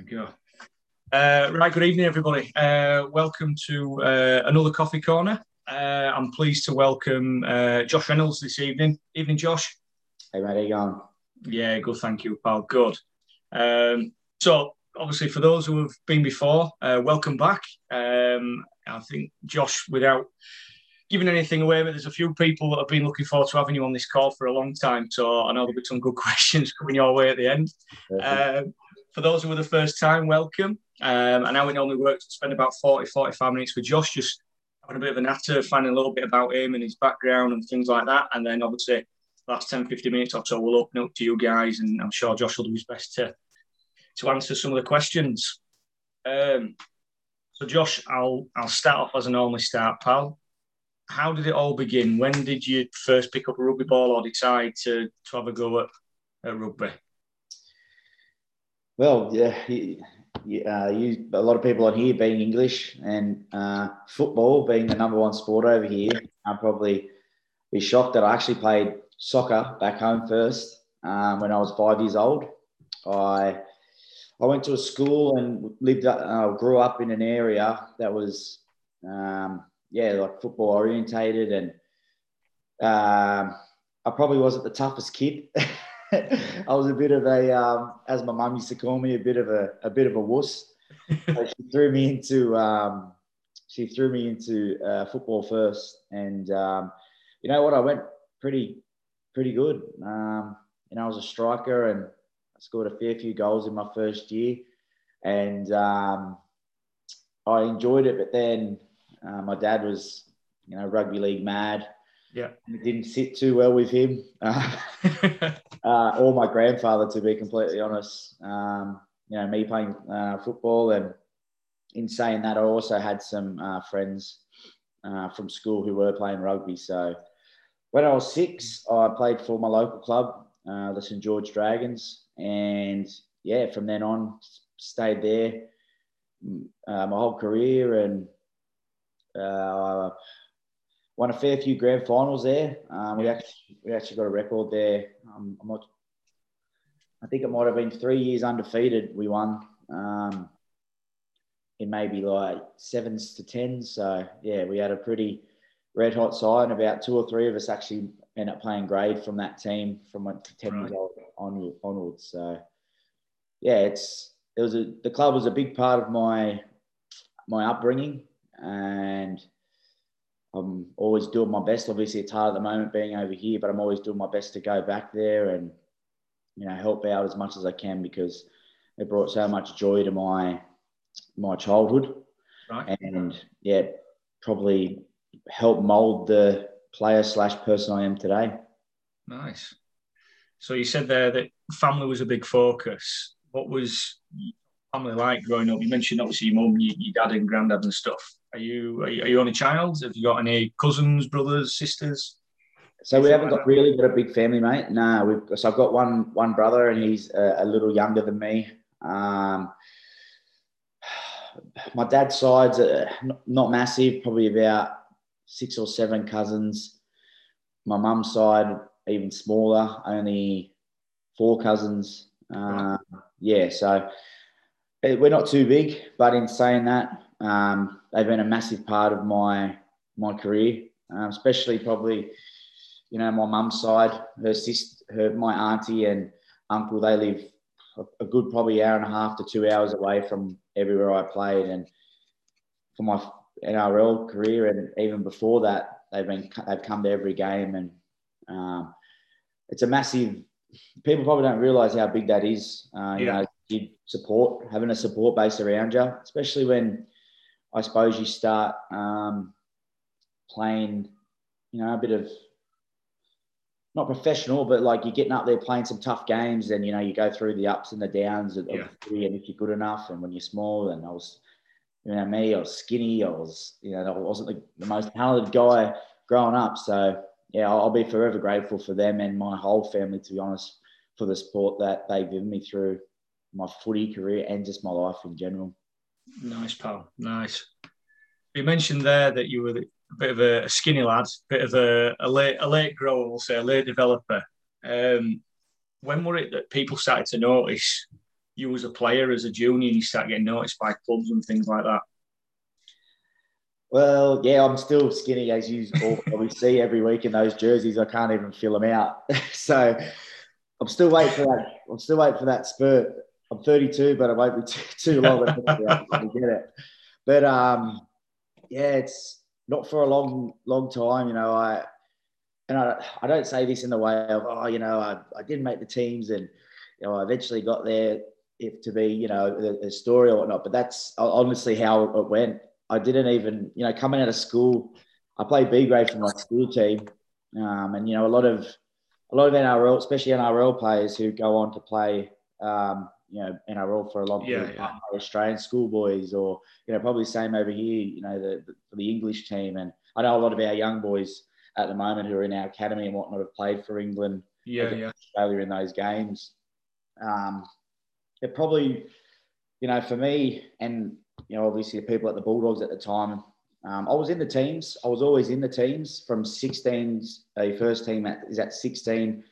We go. Uh, right, good evening, everybody. Uh, welcome to uh, another coffee corner. Uh, I'm pleased to welcome uh, Josh Reynolds this evening. Evening, Josh. Hey, mate, how you going? Yeah, good. Thank you, pal. Good. Um, so, obviously, for those who have been before, uh, welcome back. Um, I think Josh, without giving anything away, but there's a few people that have been looking forward to having you on this call for a long time. So I know there'll be some good questions coming your way at the end. Um, for those who are the first time, welcome. Um, and how we normally work to spend about 40, 45 minutes with Josh, just having a bit of a natter, finding a little bit about him and his background and things like that. And then obviously, last 10, 15 minutes or so, we'll open up to you guys. And I'm sure Josh will do his best to, to answer some of the questions. Um, so, Josh, I'll, I'll start off as I normally start, pal how did it all begin? When did you first pick up a rugby ball or decide to, to have a go at, at rugby? Well, yeah, uh, you, a lot of people on here being English and uh, football being the number one sport over here, I'd probably be shocked that I actually played soccer back home first um, when I was five years old. I I went to a school and lived, uh, grew up in an area that was um, yeah, like football orientated, and um, I probably wasn't the toughest kid. I was a bit of a, um, as my mum used to call me, a bit of a, a bit of a wuss. so she threw me into, um, she threw me into uh, football first, and um, you know what, I went pretty, pretty good. Um, know, I was a striker, and I scored a fair few goals in my first year, and um, I enjoyed it. But then uh, my dad was, you know, rugby league mad. Yeah. It didn't sit too well with him uh, uh, or my grandfather, to be completely honest. Um, you know, me playing uh, football and in saying that, I also had some uh, friends uh, from school who were playing rugby. So when I was six, I played for my local club, the St George Dragons. And yeah, from then on, stayed there my whole career and uh, won a fair few grand finals there. Um, we actually we actually got a record there. Um, I'm not. I think it might have been three years undefeated. We won um, in maybe like sevens to tens. So yeah, we had a pretty red hot side, and about two or three of us actually ended up playing grade from that team from ten right. years old on, onwards. So yeah, it's it was a the club was a big part of my my upbringing and I'm always doing my best. Obviously, it's hard at the moment being over here, but I'm always doing my best to go back there and you know help out as much as I can because it brought so much joy to my my childhood, right. and yeah, probably help mold the player slash person I am today. Nice. So you said there that family was a big focus. What was family like growing up? You mentioned obviously your mum, your, your dad, and granddad and stuff. Are you, are you are you only child? Have you got any cousins, brothers, sisters? So we haven't got really got a big family, mate. No, we've so I've got one one brother, and he's a, a little younger than me. Um, my dad's side's uh, not massive, probably about six or seven cousins. My mum's side even smaller, only four cousins. Uh, yeah, so we're not too big, but in saying that, um, they've been a massive part of my my career, um, especially probably, you know, my mum's side, her sister, her my auntie and uncle. They live a, good probably hour and a half to two hours away from everywhere I played, and for my NRL career and even before that, they've been they've come to every game, and um, it's a massive. People probably don't realise how big that is. Uh, you yeah. Support, having a support base around you, especially when I suppose you start um, playing, you know, a bit of not professional, but like you're getting up there playing some tough games, and you know you go through the ups and the downs of, yeah. and if you're good enough, and when you're small, and I was, you know, me, I was skinny, I was, you know, I wasn't the, the most talented guy growing up, so yeah, I'll, I'll be forever grateful for them and my whole family, to be honest, for the support that they've given me through my footy career and just my life in general. Nice, pal. Nice. You mentioned there that you were a bit of a skinny lad, bit of a, a late a late grower, we'll say, a late developer. Um, when were it that people started to notice you as a player, as a junior, and you start getting noticed by clubs and things like that? Well, yeah, I'm still skinny, as you all probably see every week in those jerseys. I can't even fill them out. so I'm still waiting for that. I'm still waiting for that spurt. I'm 32, but it won't be too, too long to get it. But um, yeah, it's not for a long, long time. You know, I and I, I don't say this in the way of oh, you know, I, I didn't make the teams and you know, I eventually got there if to be, you know, the, the story or whatnot. But that's honestly how it went. I didn't even, you know, coming out of school, I played B grade for my school team, um, and you know, a lot of a lot of NRL, especially NRL players who go on to play, um, you know, NRL for a long yeah, yeah. Australian schoolboys, or you know, probably same over here. You know, the, the, for the English team, and I know a lot of our young boys at the moment who are in our academy and whatnot have played for England, yeah, yeah, Australia in those games. Um, it probably, you know, for me and you know, obviously the people at the Bulldogs at the time. Um, I was in the teams. I was always in the teams from 16. A first team at, is at 16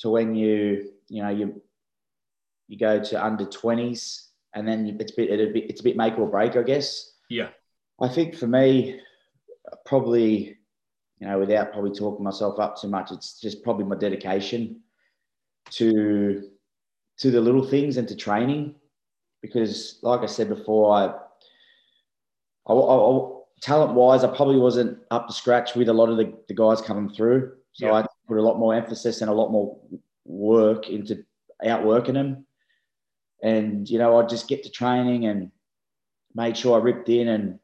to when you you know you you go to under 20s, and then it's a bit it's a bit make or break, I guess. Yeah. I think for me, probably, you know, without probably talking myself up too much, it's just probably my dedication to to the little things and to training because, like I said before, I, I, I talent wise, I probably wasn't up to scratch with a lot of the, the guys coming through. So yeah. I put a lot more emphasis and a lot more work into outworking them. And, you know, I'd just get to training and made sure I ripped in. And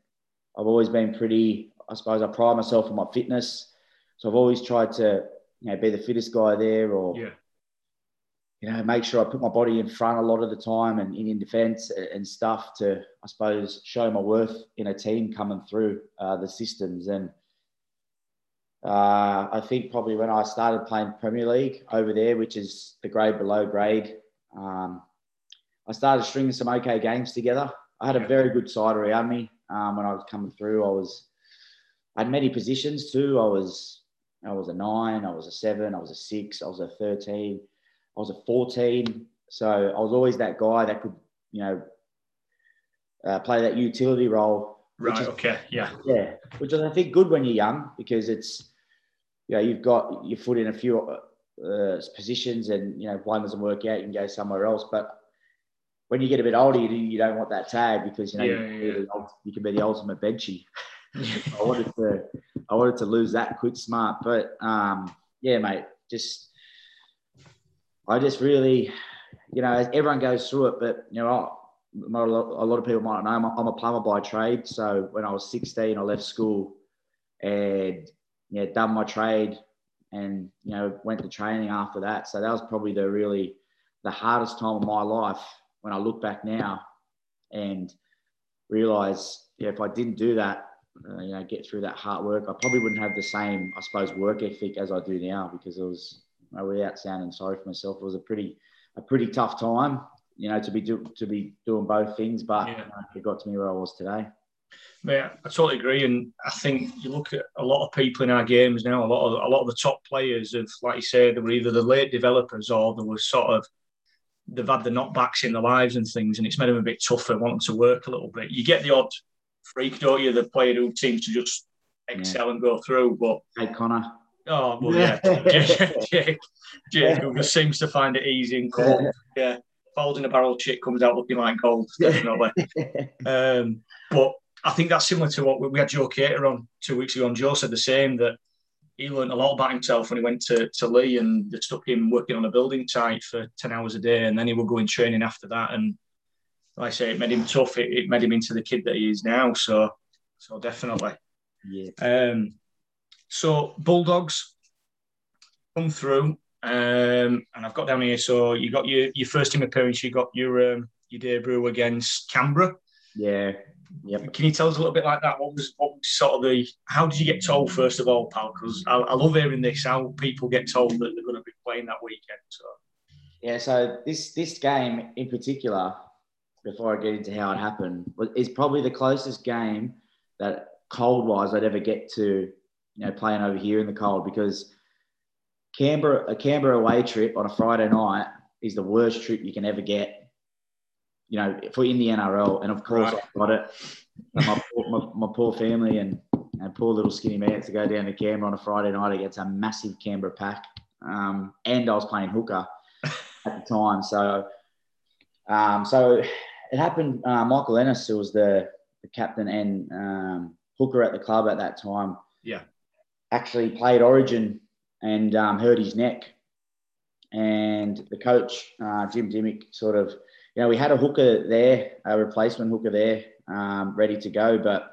I've always been pretty, I suppose I pride myself on my fitness. So I've always tried to, you know, be the fittest guy there or yeah you know, make sure I put my body in front a lot of the time and in, in defence and stuff to, I suppose, show my worth in a team coming through uh, the systems. And uh, I think probably when I started playing Premier League over there, which is the grade below grade, um, I started stringing some okay games together. I had a very good side around me um, when I was coming through. I was, I had many positions too. I was, I was a nine, I was a seven, I was a six, I was a thirteen. I was a 14, so I was always that guy that could, you know, uh, play that utility role. Right. Is, okay. Yeah. Yeah. Which is, I think, good when you're young because it's, you know, you've got your foot in a few uh, positions, and you know, if one doesn't work out, you can go somewhere else. But when you get a bit older, you, you don't want that tag because you know yeah, you, can yeah. you, can be the ultimate benchy. I wanted to, I wanted to lose that quick smart, but um, yeah, mate, just I just really, you know, everyone goes through it, but you know, a lot of people might know I'm a plumber by trade. So when I was 16, I left school and yeah, done my trade and you know went to training after that. So that was probably the really the hardest time of my life when I look back now and realize yeah, if I didn't do that, uh, you know, get through that hard work, I probably wouldn't have the same, I suppose, work ethic as I do now because it was uh, without sounding sorry for myself, it was a pretty a pretty tough time, you know, to be do, to be doing both things. But yeah. it got to me where I was today. Yeah, I totally agree, and I think you look at a lot of people in our games now. A lot of a lot of the top players have, like you said, they were either the late developers or they were sort of they've had the knockbacks in their lives and things, and it's made them a bit tougher, wanting to work a little bit. You get the odd freak, don't you? The player who seems to just excel yeah. and go through, but hey, Connor. Oh well, yeah. Jake, Jake, who just seems to find it easy and cool. Yeah, falls in a barrel chick comes out looking like gold, definitely. um, but I think that's similar to what we had Joe Cator on two weeks ago, and Joe said the same that he learned a lot about himself when he went to, to Leigh and they stuck him working on a building site for 10 hours a day and then he would go in training after that and like I say it made him tough it, it made him into the kid that he is now so so definitely yeah um so Bulldogs come through, um, and I've got down here. So you got your your first team appearance. You got your um, your debut against Canberra. Yeah. Yep. Can you tell us a little bit like that? What was what was sort of the? How did you get told first of all, pal? Because I, I, love hearing this. How people get told that they're going to be playing that weekend. So. Yeah. So this this game in particular, before I get into how it happened, is probably the closest game that cold wise I'd ever get to you know, playing over here in the cold because Canberra, a Canberra away trip on a Friday night is the worst trip you can ever get. You know, for in the NRL. And of course, right. I got it. My, my, my, poor family and, and poor little skinny man to go down to Canberra on a Friday night against a massive Canberra pack. Um, and I was playing hooker at the time. So, um, so it happened. Uh, Michael Ennis, who was the, the captain and um, hooker at the club at that time, yeah, actually played Origin and um, hurt his neck. And the coach, uh, Jim Dymock, sort of, you know, we had a hooker there, a replacement hooker there, um, ready to go. But,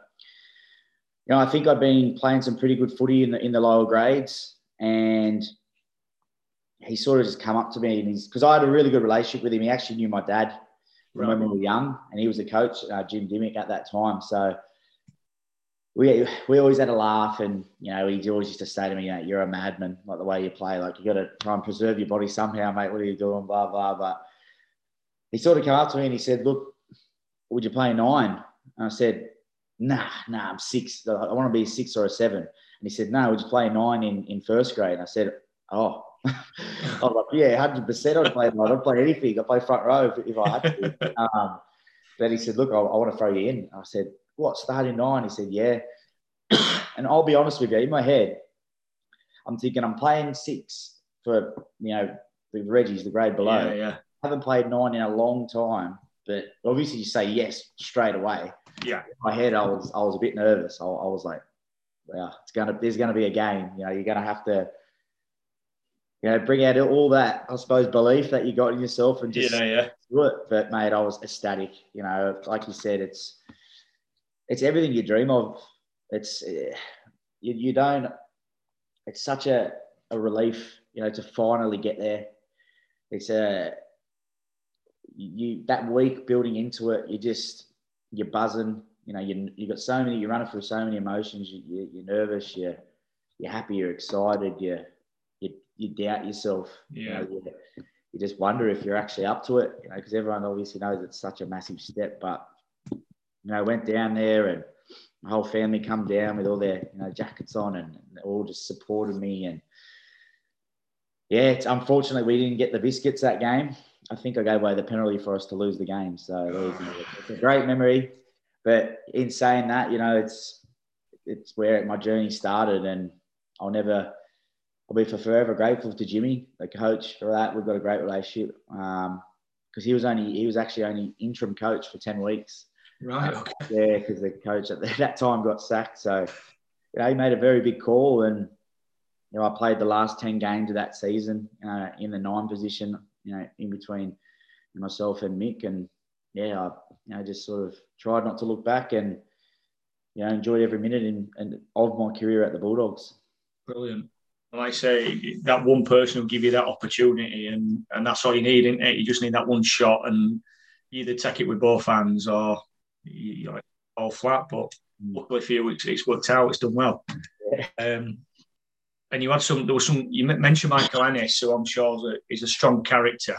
you know, I think I've been playing some pretty good footy in the, in the lower grades. And he sort of just come up to me and he's, because I had a really good relationship with him. He actually knew my dad right. when we were young and he was the coach, uh, Jim Dymock, at that time. So, we we always had a laugh, and you know, he always used to say to me, you know, "You're a madman, like the way you play. Like you got to try and preserve your body somehow, mate. What are you doing?" Blah blah. But he sort of came up to me and he said, "Look, would you play nine? And I said, "Nah, nah, I'm six. I want to be a six or a seven. And he said, "No, would you play nine in in first grade?" And I said, "Oh." I was like, yeah, hundred percent. I'd play. I'd play anything. I'd play front row if, if I had to. Um, but he said, look, I, I want to throw you in. I said, what, starting nine? He said, yeah. and I'll be honest with you, in my head, I'm thinking I'm playing six for, you know, with Reggie's the grade below. Yeah, yeah. I haven't played nine in a long time, but obviously you say yes straight away. Yeah. In my head, I was, I was a bit nervous. I, I was like, wow, it's going to, there's to be a game. You know, you're going to have to, you know, bring out all that, I suppose, belief that you got in yourself and just yeah, yeah. do it. But mate, I was ecstatic. You know, like you said, it's it's everything you dream of. It's you, you don't. It's such a, a relief, you know, to finally get there. It's a you that week building into it. you're just you're buzzing. You know, you you got so many. You're running through so many emotions. You, you, you're nervous. You're you're happy. You're excited. You you, you doubt yourself. Yeah. You, know, you, you just wonder if you're actually up to it. You know, because everyone obviously knows it's such a massive step, but you know, went down there and my whole family come down with all their, you know, jackets on and, and all just supported me. And yeah, it's unfortunately we didn't get the biscuits that game. I think I gave away the penalty for us to lose the game. So it's a great memory. But in saying that, you know, it's it's where my journey started, and I'll never, I'll be for forever grateful to Jimmy, the coach, for that. We've got a great relationship because um, he was only he was actually only interim coach for ten weeks, Right. Okay. Yeah, because the coach at that time got sacked. So, you know, he made a very big call. And, you know, I played the last 10 games of that season uh, in the nine position, you know, in between myself and Mick. And, yeah, I, you know, just sort of tried not to look back and, you know, enjoyed every minute in, in of my career at the Bulldogs. Brilliant. And like I say, that one person will give you that opportunity, and, and that's all you need, isn't it? You just need that one shot, and you either take it with both hands or you know, all flat. But luckily for you, it's, it's worked out. It's done well. Yeah. Um, and you had some. There was some. You mentioned Michael Ennis, who I'm sure is a strong character.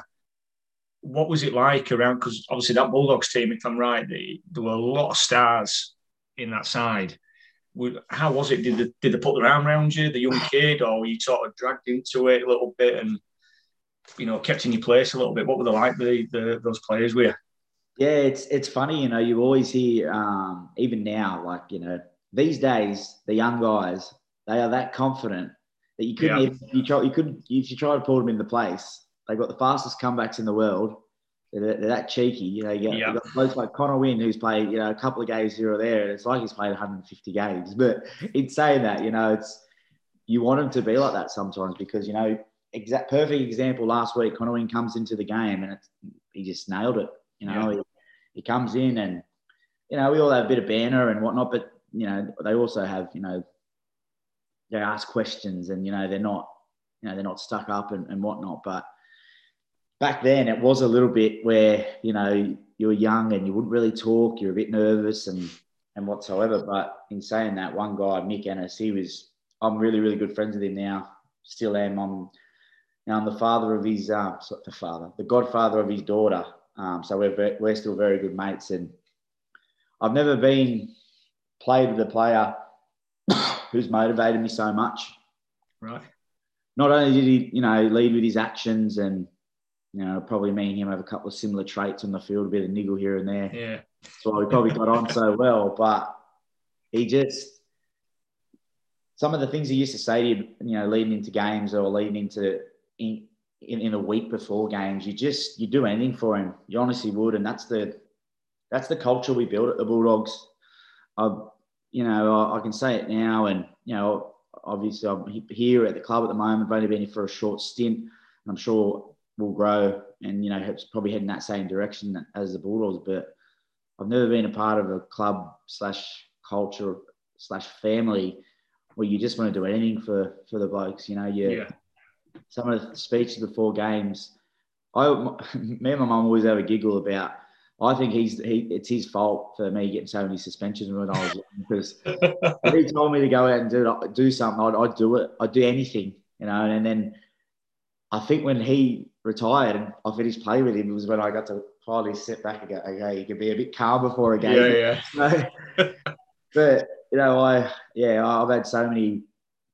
What was it like around? Because obviously that Bulldogs team, if I'm right, they, there were a lot of stars in that side. How was it? Did they, did they put their arm around you, the young kid, or were you sort of dragged into it a little bit and you know kept in your place a little bit? What were they like? The, the those players were. Yeah, it's it's funny, you know. You always hear, um, even now, like you know, these days, the young guys, they are that confident that you couldn't yeah. even, you try you couldn't if you try to pull them in the place. They've got the fastest comebacks in the world. They're, they're that cheeky, you know. You got, yeah. got blokes like Connor Wynne, who's played you know a couple of games here or there, and it's like he's played 150 games. But in saying that, you know, it's you want him to be like that sometimes because you know, exact perfect example last week. Connor Wynne comes into the game and he just nailed it. You know, yeah. he, he comes in and, you know, we all have a bit of banner and whatnot, but, you know, they also have, you know, they ask questions and, you know, they're not, you know, they're not stuck up and, and whatnot. But back then it was a little bit where, you know, you were young and you wouldn't really talk, you're a bit nervous and, and whatsoever. But in saying that, one guy, Mick Ennis, he was, I'm really, really good friends with him now. Still am. I'm, now I'm the father of his, uh, the father, the godfather of his daughter. Um, so we're, we're still very good mates. And I've never been played with a player who's motivated me so much. Right. Not only did he, you know, lead with his actions and, you know, probably me and him have a couple of similar traits on the field, a bit of niggle here and there. Yeah. So we probably got on so well. But he just, some of the things he used to say to you, you know, leading into games or leading into in, in, in a week before games, you just, you do anything for him. You honestly would. And that's the, that's the culture we built at the Bulldogs. I, you know, I, I can say it now and, you know, obviously I'm here at the club at the moment. I've only been here for a short stint. And I'm sure will grow and you know it's probably heading that same direction as the Bulldogs. But I've never been a part of a club slash culture slash family where you just want to do anything for for the blokes. You know, you, yeah. Some of the speeches before games, I me and my mum always have a giggle about. I think he's he, it's his fault for me getting so many suspensions when I was because he told me to go out and do do something, I'd, I'd do it. I'd do anything, you know. And then I think when he retired and I finished playing with him was when I got to finally sit back and go, okay, you can be a bit calm before a game. Yeah, yeah. but you know, I yeah, I've had so many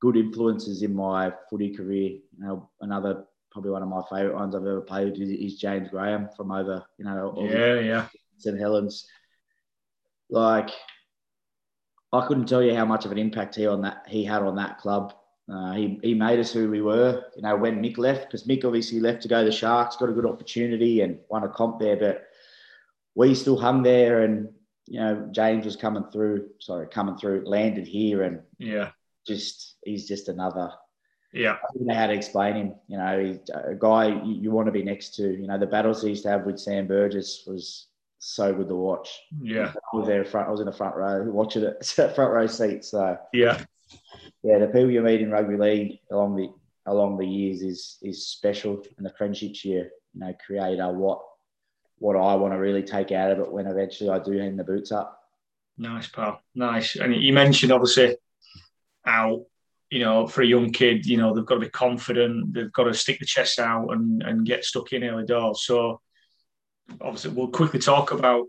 good influences in my footy career. You know, another probably one of my favourite ones I've ever played is, is James Graham from over, you know, yeah, yeah, St Helens. Like, I couldn't tell you how much of an impact he on that he had on that club. Uh, he, he made us who we were. You know, when Mick left, because Mick obviously left to go to the Sharks, got a good opportunity and won a comp there, but we still hung there and, you know, James was coming through, sorry, coming through, landed here and yeah, just, he's just another. Yeah. I don't know how to explain him. You know, a guy you, you want to be next to. You know, the battles he used to have with Sam Burgess was so good to watch. Yeah. I was there front, I was in the front row watching it, front row seat. So, yeah yeah, the people you meet in rugby league along the along the years is is special, and the friendships you you know create are what what I want to really take out of it when eventually I do hang the boots up. Nice, pal. Nice. And you mentioned obviously how you know for a young kid, you know they've got to be confident, they've got to stick the chest out and and get stuck in early doors. So obviously we'll quickly talk about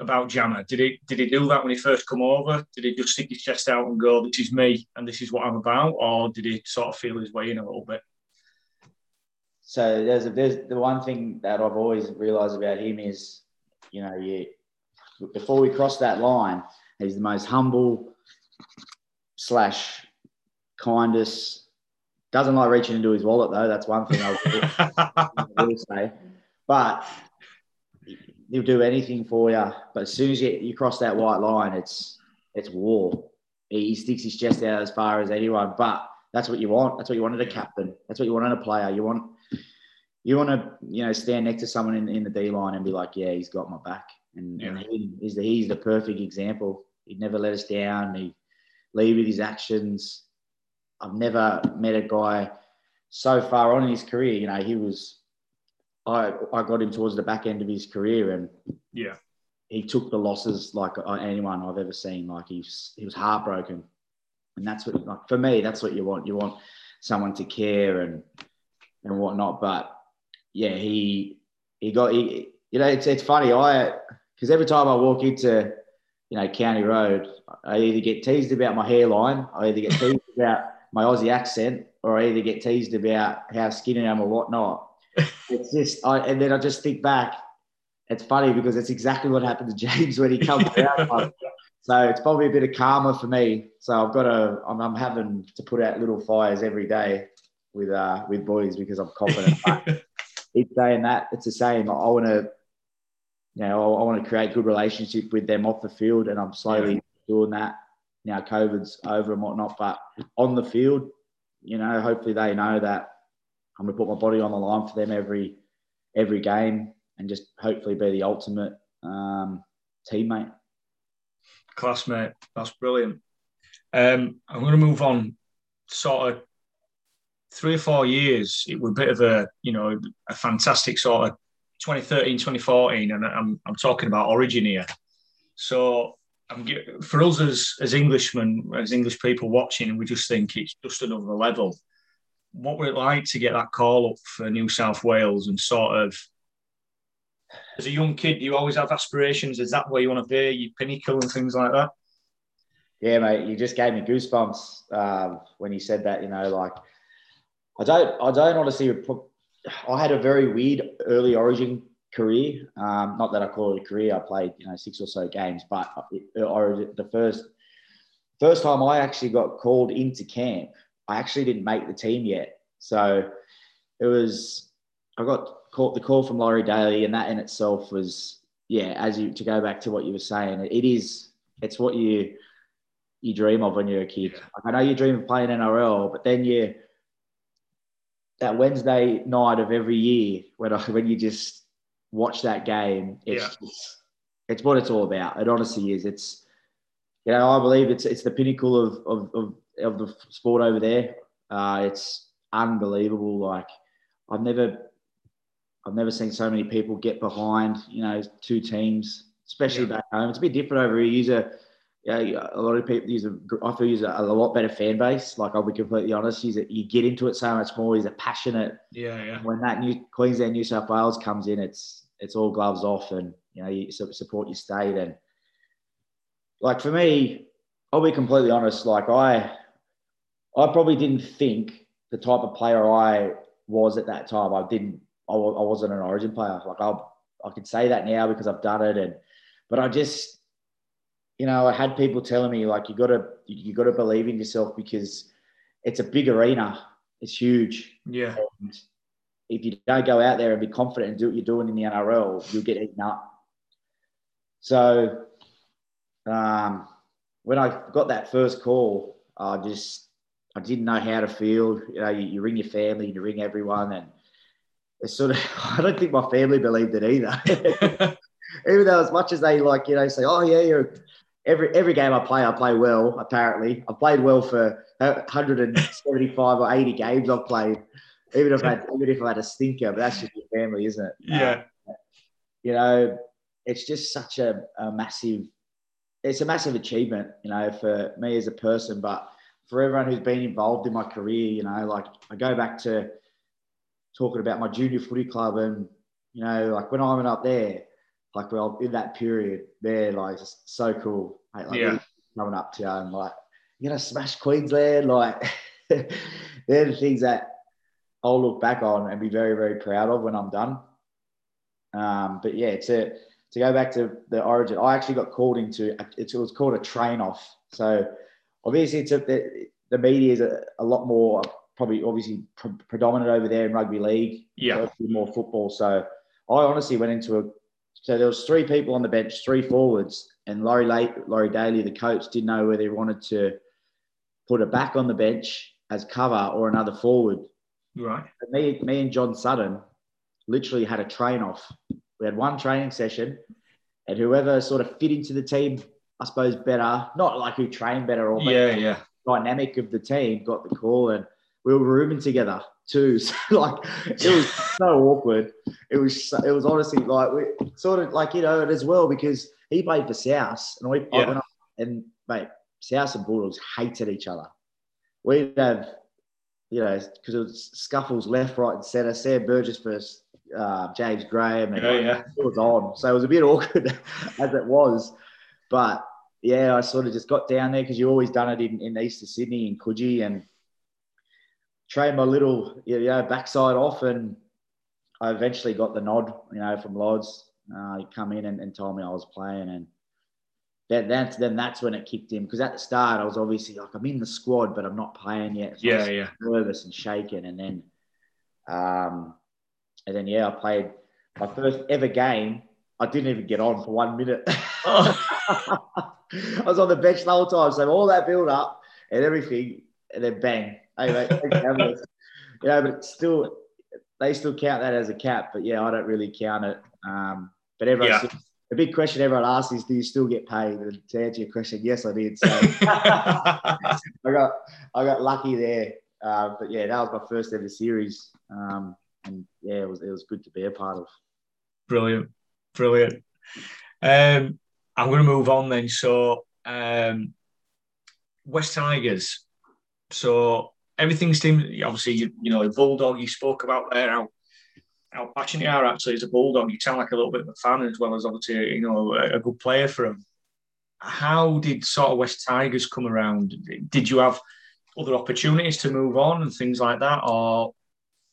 about Jammer? Did he did he do that when he first come over? Did he just stick his chest out and go, "This is me and this is what I'm about," or did he sort of feel his way in a little bit? So there's a, there's the one thing that I've always realised about him is, you know, you before we cross that line, he's the most humble slash kindest. Doesn't like reaching into his wallet though. That's one thing I will, will say. But he'll do anything for you. But as soon as you, you cross that white line, it's it's war. He sticks his chest out as far as anyone. But that's what you want. That's what you wanted a captain. That's what you wanted a player. You want you want to you know stand next to someone in, in the D line and be like, yeah, he's got my back. And, yeah. and he, he's the he's the perfect example. He'd never let us down. He lead with his actions. I've never met a guy so far on in his career. You know, he was I I got him towards the back end of his career, and yeah, he took the losses like anyone I've ever seen. Like he's he was heartbroken, and that's what like for me that's what you want. You want someone to care and and whatnot. But yeah, he he got he you know it's it's funny I because every time I walk into you know County Road, I either get teased about my hairline, I either get teased about my Aussie accent, or I either get teased about how skinny I am or whatnot it's just, I, and then I just think back. It's funny because it's exactly what happened to James when he comes out. so it's probably a bit of karma for me. So I've got to, I'm, I'm having to put out little fires every day with uh, with boys because I'm confident. Each day and that it's the same. I, I want to, you know, I, I want to create good relationship with them off the field, and I'm slowly yeah. doing that. Now COVID's over and whatnot, but on the field, you know, hopefully they know that I'm going to put my body on the line for them every every game and just hopefully be the ultimate um, teammate. Classmate, that's brilliant. Um, I'm going to move on. Sort of three or four years, it was a bit of a you know a fantastic sort of 2013, 2014, and I'm I'm talking about Origin here. So I'm for us as as Englishmen, as English people watching, we just think it's just another level what would it like to get that call up for New South Wales and sort of as a young kid, do you always have aspirations? Is that where you want to be? You pinnacle and things like that? Yeah, mate. You just gave me goosebumps um, when you said that. You know, like I don't, I don't honestly. I had a very weird early Origin career. Um, not that I call it a career. I played you know six or so games, but Origin, the first first time I actually got called into camp, I actually didn't make the team yet. So it was I got caught the call from Laurie Daley, and that in itself was yeah. As you to go back to what you were saying, it is it's what you you dream of when you're a kid. I know you dream of playing NRL, but then you that Wednesday night of every year when I, when you just watch that game, it's yeah. just, it's what it's all about. It honestly is. It's you know I believe it's it's the pinnacle of of of, of the sport over there. Uh, it's unbelievable. Like I've never I've never seen so many people get behind you know two teams, especially yeah. back home. It's a bit different over here. Use a yeah, a lot of people use a, I feel use a, a lot better fan base. Like I'll be completely honest, use it, you get into it so much more. He's a passionate. Yeah, yeah. When that new Queensland, New South Wales comes in, it's it's all gloves off, and you know you support your state. And like for me, I'll be completely honest. Like I, I probably didn't think the type of player I was at that time. I didn't. I, I wasn't an Origin player. Like I, I can say that now because I've done it, and but I just you know, I had people telling me like you got to you got to believe in yourself because it's a big arena. It's huge. Yeah. And if you don't go out there and be confident and do what you're doing in the NRL, you'll get eaten up. So um, when I got that first call, I just I didn't know how to feel. You know, you, you ring your family, you ring everyone, and it's sort of I don't think my family believed it either. Even though as much as they like, you know, say, "Oh yeah, you're every every game I play, I play well. Apparently, I've played well for 175 or 80 games I've played. Even if I had, even if I had a stinker, but that's just your family, isn't it? Yeah. Um, you know, it's just such a, a massive. It's a massive achievement, you know, for me as a person, but for everyone who's been involved in my career, you know, like I go back to talking about my junior footy club and, you know, like when I went up there, like well in that period there, like so cool. Like, yeah. coming up to you and like you know smash Queensland, like they're the things that I'll look back on and be very very proud of when I'm done. Um, but yeah, to to go back to the origin, I actually got called into it was called a train off. So obviously it's a, the, the media is a, a lot more probably obviously pre- predominant over there in rugby league. Yeah, more football. So I honestly went into a so there was three people on the bench, three forwards, and Laurie, Late, Laurie Daley, the coach, didn't know whether he wanted to put a back on the bench as cover or another forward. Right. And me, me and John Sutton literally had a train off. We had one training session, and whoever sort of fit into the team, I suppose, better, not like who trained better or yeah, yeah, dynamic of the team got the call, and we were rooming together too. So like it was so awkward. It was so, it was honestly like we sort of like you know and as well because he played for South and we yeah. and mate South and Bulldogs hated each other. We'd have you know because it was scuffles left, right, and centre. Sam Burgess versus uh, James Graham, and yeah, yeah. it was on. So it was a bit awkward as it was, but yeah, I sort of just got down there because you always done it in, in Easter Sydney in Coogee and trained my little you know backside off, and I eventually got the nod, you know, from Lods. Uh, he come in and, and told me I was playing, and then that's then that's when it kicked in because at the start I was obviously like I'm in the squad, but I'm not playing yet. So yeah, yeah, nervous and shaking, and then, um, and then yeah, I played my first ever game. I didn't even get on for one minute. Oh. I was on the bench the whole time, so all that build up and everything, and then bang, Anyway, you know, but still, they still count that as a cap. But yeah, I don't really count it. Um, but everyone, yeah. The big question everyone asks is, do you still get paid? And to answer your question, yes, I did. So I got, I got lucky there. Uh, but yeah, that was my first ever series. Um, and yeah, it was, it was good to be a part of. Brilliant, brilliant. Um, I'm going to move on then. So, um, West Tigers. So everything seems obviously you, you know bulldog you spoke about there how how passionate you are actually as a bulldog. You sound like a little bit of a fan as well as obviously you know a, a good player for him. How did sort of West Tigers come around? Did you have other opportunities to move on and things like that, or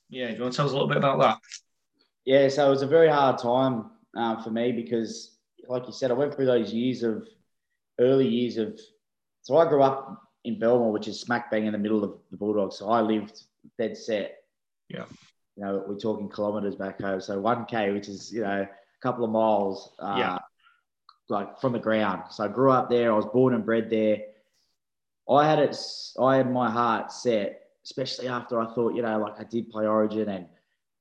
yeah, do you want to tell us a little bit about that? yeah, so it was a very hard time uh, for me because, like you said, I went through those years of early years of. So I grew up in Belmore, which is smack bang in the middle of the Bulldogs. So I lived dead set. Yeah. You know, we're talking kilometres back home. So 1K, which is, you know, a couple of miles. Uh, Yeah. Like from the ground. So I grew up there. I was born and bred there. I had it. I had my heart set, especially after I thought, you know, like I did play Origin, and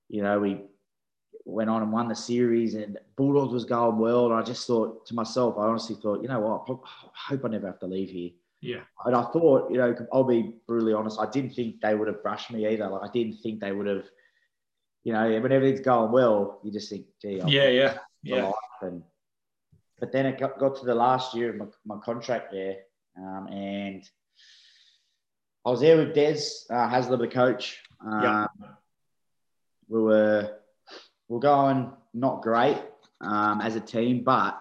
you know we went on and won the series, and Bulldogs was going well. And I just thought to myself, I honestly thought, you know what, I hope I never have to leave here. Yeah. And I thought, you know, I'll be brutally honest, I didn't think they would have brushed me either. Like I didn't think they would have, you know, when everything's going well, you just think, gee, I've Yeah, yeah, yeah. And but then it got, got to the last year of my, my contract there, um, and I was there with Des uh, Hasler, the coach. Um, Yeah. We were we we're going not great um, as a team, but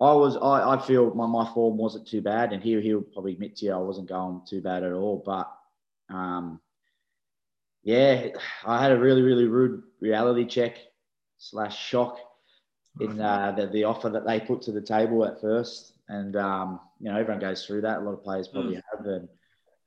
I was I, I feel my, my form wasn't too bad, and he he'll probably admit to you I wasn't going too bad at all. But um, yeah, I had a really really rude reality check slash shock in uh, the, the offer that they put to the table at first. And, um, you know, everyone goes through that. A lot of players probably have. And,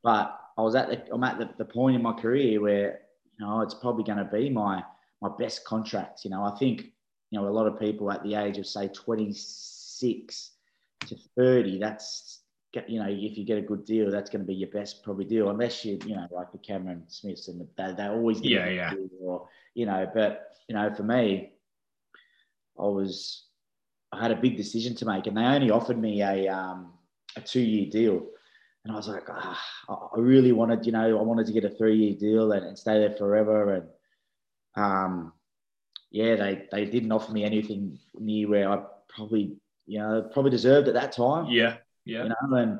but I was at the, I'm at the, the point in my career where, you know, it's probably going to be my, my best contract. You know, I think, you know, a lot of people at the age of say 26 to 30, that's, you know, if you get a good deal, that's going to be your best probably deal, unless you, you know, like the Cameron Smiths and they, they always get Yeah, yeah. deal or, you know, but, you know, for me, I was I had a big decision to make, and they only offered me a um, a two year deal, and I was like, ah, I I really wanted, you know, I wanted to get a three year deal and, and stay there forever, and um, yeah, they they didn't offer me anything near where I probably you know probably deserved at that time, Yeah, yeah. you know, and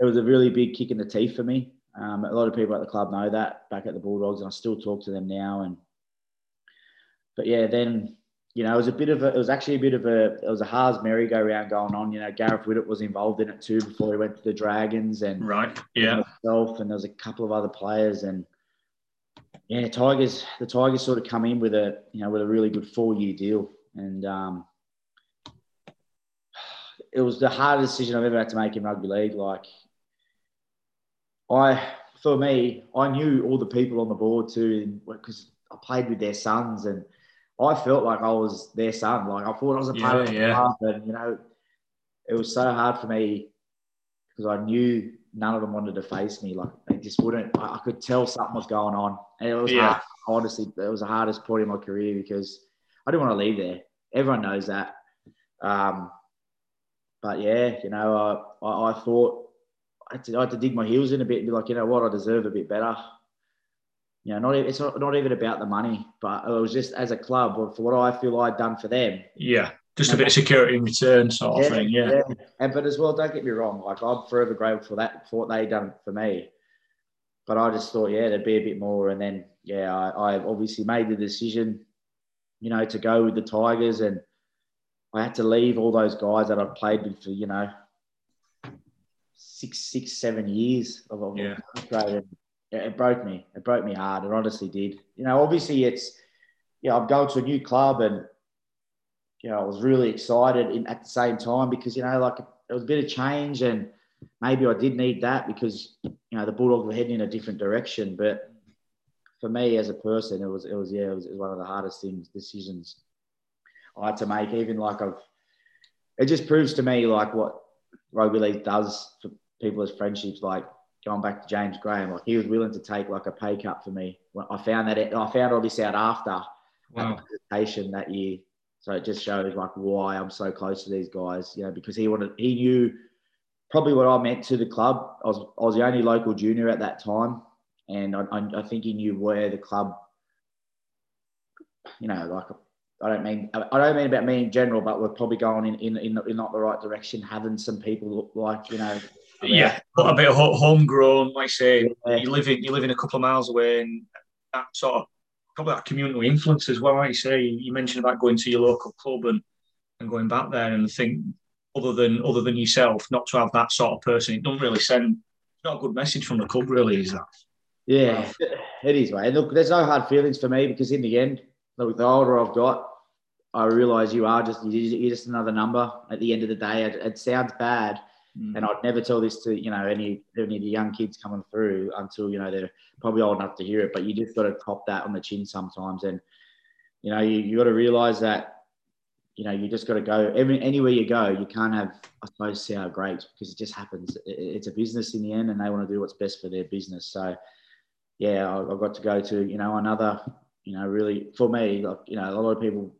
it was a really big kick in the teeth for me. Um, a lot of people at the club know that back at the Bulldogs, and I still talk to them now. And but yeah, then you know it was a bit of a, it was actually a bit of a, it was a Haas merry-go-round going on. You know, Gareth Widdop was involved in it too before he went to the Dragons, and Right. Yeah. myself, and there was a couple of other players, and yeah, Tigers, the Tigers sort of come in with a you know with a really good four-year deal, and um, it was the hardest decision I've ever had to make in rugby league. Like, I for me, I knew all the people on the board too, because I played with their sons, and I felt like I was their son. Like I thought I was a part Yeah, of the yeah. club, and you know, it was so hard for me because I knew none of them wanted to face me. Like they just wouldn't. I, I could tell something was going on, and it was Yeah. hard. Honestly, it was the hardest point in my career because I didn't want to leave there. Everyone knows that. Um, but yeah, you know, I, I, I thought I had, to, I had to dig my heels in a bit and be like, you know what, I deserve a bit better. You know, not it's not, not even about the money, but it was just as a club for what I feel I'd done for them. Yeah. Just a bit of security in return, sort of thing. Yeah. And but as well, don't get me wrong, like I'm forever grateful for that for what they done for me. But I just thought, yeah, there'd be a bit more. And then, yeah, I, I obviously made the decision, you know, to go with the Tigers, and I had to leave all those guys that I've played with for, you know, six, six, seven years of, Yeah. Australia. It broke me. It broke me hard. It honestly did. You know, obviously it's, you know, I'm going to a new club and, you know, I was really excited in, at the same time because, you know, like it was a bit of change and maybe I did need that because, you know, the Bulldogs were heading in a different direction. But for me as a person, it was, it was, yeah, it was, it was one of the hardest things, decisions I had to make. Even like I've, it just proves to me like what rugby league does for people as friendships. Like going back to James Graham, like he was willing to take like a pay cut for me. When I found that, I found all this out after Wow. presentation that year. So it just shows like why I'm so close to these guys, you know, because he wanted, he knew probably what I meant to the club. I was, I was the only local junior at that time, and I, I, I think he knew where the club, you know, like I don't mean I don't mean about me in general, but we're probably going in in, in, in not the right direction, having some people look like you know. Yeah. A bit of homegrown, like I say, Yeah. you live in you live in a couple of miles away, and that sort of probably that community influence as well. Like you say, you mentioned about going to your local club and and going back there, and I think other than other than yourself, not to have that sort of person, it doesn't really send. It's not a good message from the club, really, is that? Yeah, it is, mate. Look, there's no hard feelings for me because in the end, look, the older I've got, I realise you are just you're just another number. At the end of the day, it, it sounds bad, mm. and I'd never tell this to you know any any of the young kids coming through until you know they're probably old enough to hear it. But you just got to cop that on the chin sometimes, and you know you you got to realise that you know, you just got to go every, anywhere you go. You can't have, I suppose, sour grapes because it just happens. It's a business in the end, and they want to do what's best for their business. So, yeah, I, I got to go to you know another, you know, really for me, like you know, a lot of people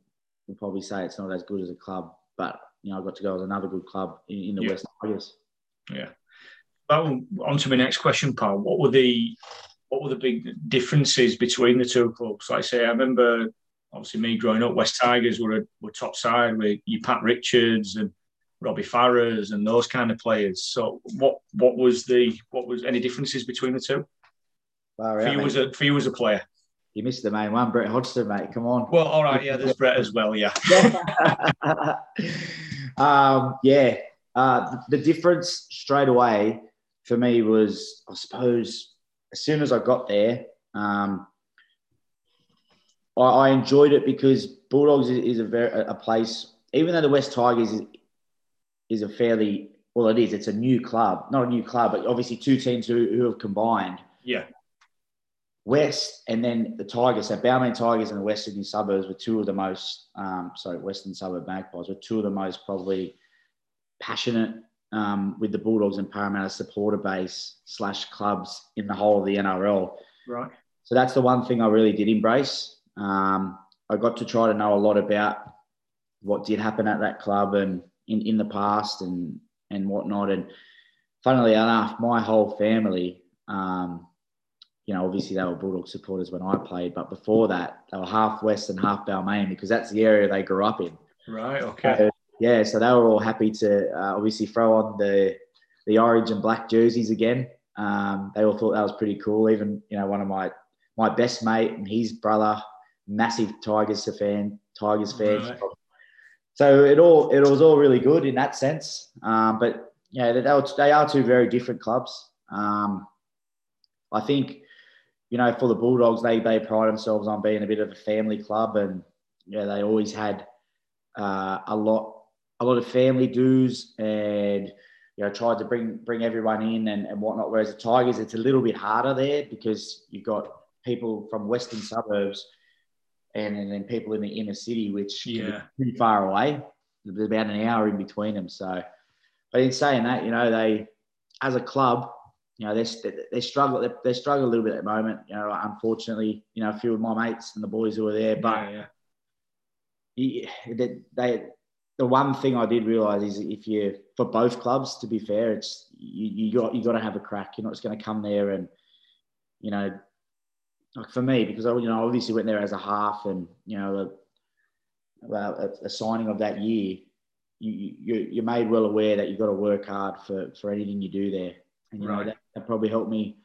will probably say it's not as good as a club, but you know, I got to go with another good club in, in the yeah. West Tigers. Yeah. Well, on to my next question, Paul. What were the what were the big differences between the two clubs? Like I say, I remember obviously me growing up, West Tigers were a, were top side with you Pat Richards and Robbie Farahs and those kind of players. So what what was the what was any differences between the two? Well, for you as a for you as a player. You missed the main one, Brett Hodgson, mate. Come on. Well, all right, yeah, there's Brett as well, yeah. um, yeah. Uh, the difference straight away for me was, I suppose, as soon as I got there, um, I, I enjoyed it because Bulldogs is, is a very a place. Even though the West Tigers is, is a fairly well, it is. It's a new club, not a new club, but obviously two teams who, who have combined. Yeah. West and then the Tigers, so Balmain Tigers and the West Sydney suburbs were two of the most, um, sorry, Western suburb Magpies were two of the most probably passionate um, with the Bulldogs and Parramatta supporter base slash clubs in the whole of the NRL. Right. So that's the one thing I really did embrace. Um, I got to try to know a lot about what did happen at that club and in, in the past and and whatnot. And funnily enough, my whole family, um, you know, obviously they were Bulldog supporters when I played, but before that, they were half West and half Balmain because that's the area they grew up in. Right. Okay. So, yeah, so they were all happy to uh, obviously throw on the the orange and black jerseys again. Um, they all thought that was pretty cool. Even you know, one of my my best mate and his brother massive Tigers fan, Tigers fans. Right. So it all it was all really good in that sense. Um, but yeah, they, they are two very different clubs. Um, I think you know for the Bulldogs, they they pride themselves on being a bit of a family club, and yeah, they always had uh, a lot a lot of family dues and you know tried to bring bring everyone in and, and whatnot. Whereas the Tigers, it's a little bit harder there because you've got people from western suburbs and, and then people in the inner city, which yeah too far away. There's about an hour in between them. So, but in saying that, you know, they as a club, you know, they they struggle they, they struggle a little bit at the moment. You know, unfortunately, you know, a few of my mates and the boys who were there, but yeah, yeah. they, they the one thing I did realize is if you for both clubs, to be fair, it's you, you got you got to have a crack. You're not just going to come there and you know like for me, because I, you know, obviously went there as a half, and you know, well, a, a, signing of that year, you, you you're made well aware that you've got to work hard for for anything you do there, and you right. know that, that probably helped me,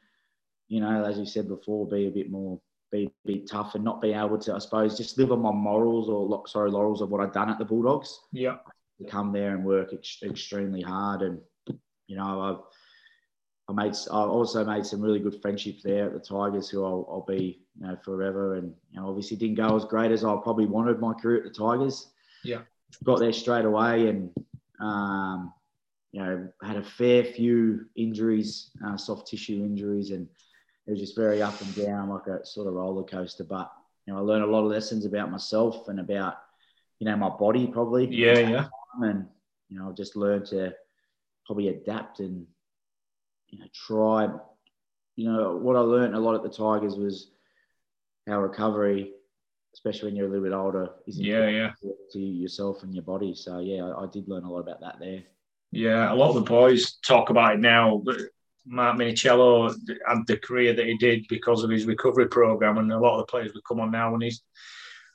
you know, as you said before, be a bit more be be tough and not be able to, I suppose, just live on my morals or sorry laurels of what I've done at the Bulldogs. Yeah, to come there and work ex- extremely hard, and you know, I've I made I also made some really good friendships there at the Tigers, who I'll, I'll be you know forever. And you know, obviously didn't go as great as I probably wanted my career at the Tigers. Yeah, got there straight away, and um, you know had a fair few injuries, uh, soft tissue injuries, and it was just very up and down, like a sort of roller coaster. But you know, I learned a lot of lessons about myself and about you know my body probably. Yeah, yeah. And you know, I just learned to probably adapt and you know, try. You know, what I learned a lot at the Tigers was how recovery, especially when you're a little bit older, is yeah, yeah, to yourself and your body. So yeah, I, I did learn a lot about that there. Yeah, a lot of the boys talk about it now. Mark Minichiello had the career that he did because of his recovery program, and a lot of the players would come on now And he's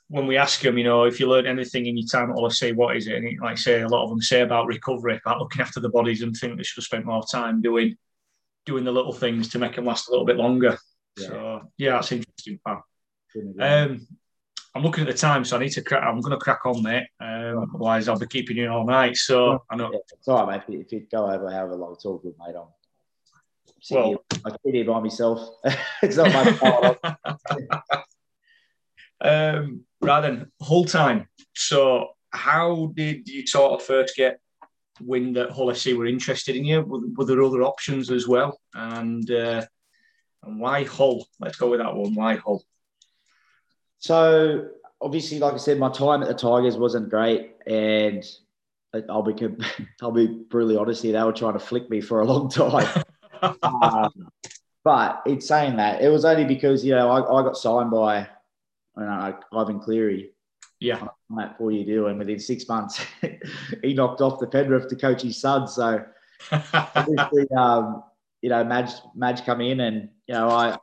when we ask him, you know, if you learned anything in your time at say what is it? And he, like say, a lot of them say about recovery, about looking after the bodies, and think they should have spent more time doing doing the little things to make them last a little bit longer. Yeah. So yeah, that's interesting, pal. Um, I'm looking at the time, so I need to. Crack, I'm going to crack on, mate. Um, otherwise, I'll be keeping you all night. So I know. Yeah, it's all right, mate. If you, go over however long, it's all good, mate. I'm well, here, I sit here by myself. it's not my fault. um, Right then, Hull time. So, how did you sort of first get wind that Hull FC were interested in you? Were, were there other options as well? And, uh, and why Hull? Let's go with that one. Why Hull? So, obviously, like I said, my time at the Tigers wasn't great, and I'll be I'll be brutally honest here. They were trying to flick me for a long time. um, but it's saying that it was only because you know I, I got signed by you know, Ivan Cleary. Yeah. On that four year deal. And within six months, he knocked off the Penrith to coach his son. So, obviously, um, you know, Madge, Madge come in and, you know, I,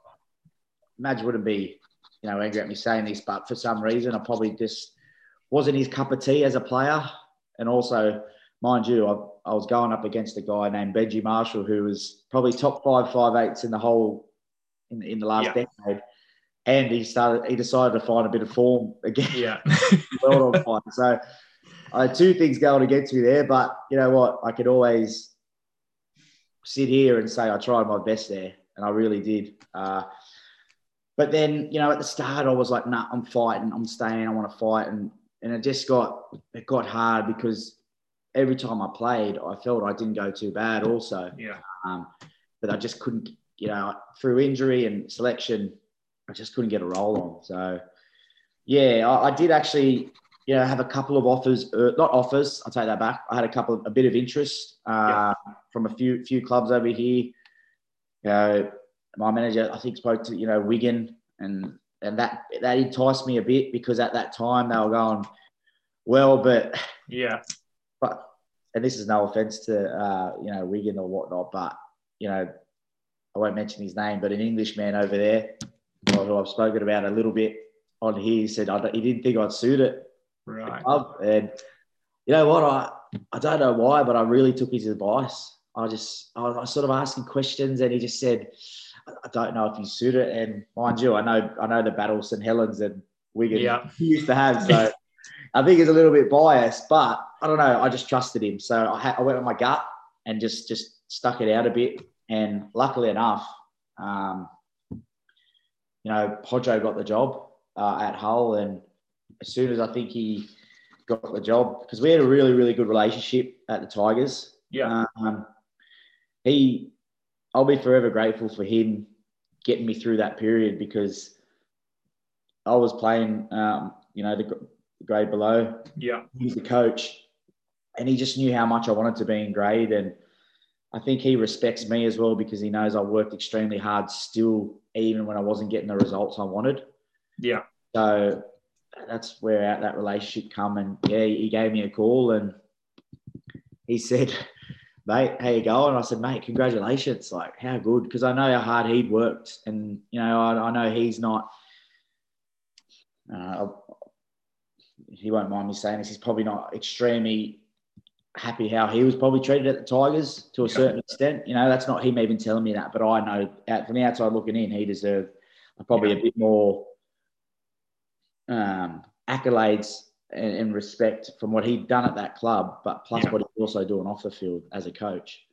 Madge wouldn't be, you know, angry at me saying this, but for some reason, I probably just wasn't his cup of tea as a player. And also, mind you, I, I was going up against a guy named Benji Marshall, who was probably top five, five eights in the whole, in, in the last yeah. decade and he started. He decided to find a bit of form again. Yeah, well on fire. So I had two things going against me there, but you know what? I could always sit here and say I tried my best there, and I really did. Uh, but then, you know, at the start, I was like, "Nah, I'm fighting. I'm staying. I want to fight." And and it just got it got hard because every time I played, I felt I didn't go too bad. Also, yeah. Um, but I just couldn't, you know, through injury and selection, I just couldn't get a roll on. So, yeah, I, I did actually, you know, have a couple of offers, uh, not offers. I'll take that back. I had a couple, of, a bit of interest uh, yeah. from a few few clubs over here. You know, my manager, I think, spoke to you know Wigan, and and that that enticed me a bit because at that time they were going well, but yeah, but and this is no offense to uh, you know Wigan or whatnot, but you know I won't mention his name, but an Englishman over there who I've spoken about a little bit on here, said he didn't think I'd suit it. Right. And you know what? I, I don't know why, but I really took his advice. I just, I was sort of asking questions and he just said, I don't know if you suit it. And mind you, I know, I know the battle St. Helens and Wigan yeah. used to have. So I think he's a little bit biased, but I don't know. I just trusted him. So I, had, I went with my gut and just, just stuck it out a bit. And luckily enough, um, you know, Hodjo got the job uh, at Hull, and as soon as I think he got the job, because we had a really, really good relationship at the Tigers. Yeah. Um, he, I'll be forever grateful for him getting me through that period because I was playing, um, you know, the grade below. Yeah. He's the coach, and he just knew how much I wanted to be in grade, and I think he respects me as well because he knows I worked extremely hard still, even when I wasn't getting the results I wanted. Yeah. So that's where that relationship come. And yeah, he gave me a call and he said, mate, how you going? And I said, mate, congratulations. Like, how good? Because I know how hard he'd worked. And, you know, I, I know he's not, uh, he won't mind me saying this, he's probably not extremely happy how he was probably treated at the Tigers to a yeah. certain extent. You know, that's not him even telling me that, but I know out from the outside looking in, he deserved probably yeah. a bit more um, accolades and, and, respect from what he'd done at that club, but plus yeah. what he's also doing off the field as a coach.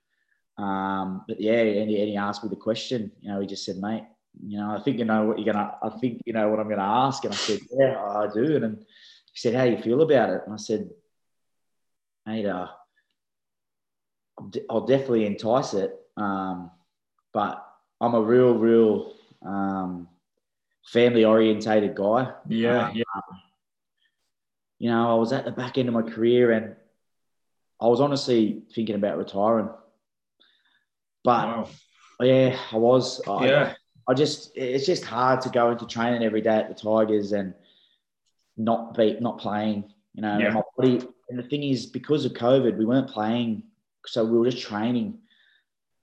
Um, but yeah, and he, and he asked me the question. You know, he just said, "Mate, you know, I think you know what you're gonna. I think you know what I'm gonna ask." And I said, "Yeah, I do." And he said, "How do you feel about it?" And I said, mate, uh, I'll definitely entice it. Um, but I'm a real, real um, family orientated guy. Yeah, um, yeah. You know, I was at the back end of my career and I was honestly thinking about retiring. But wow. yeah, I was. Yeah. I, I just, it's just hard to go into training every day at the Tigers and not be, not playing. You know, yeah. my body, and the thing is, because of COVID, we weren't playing, so we were just training.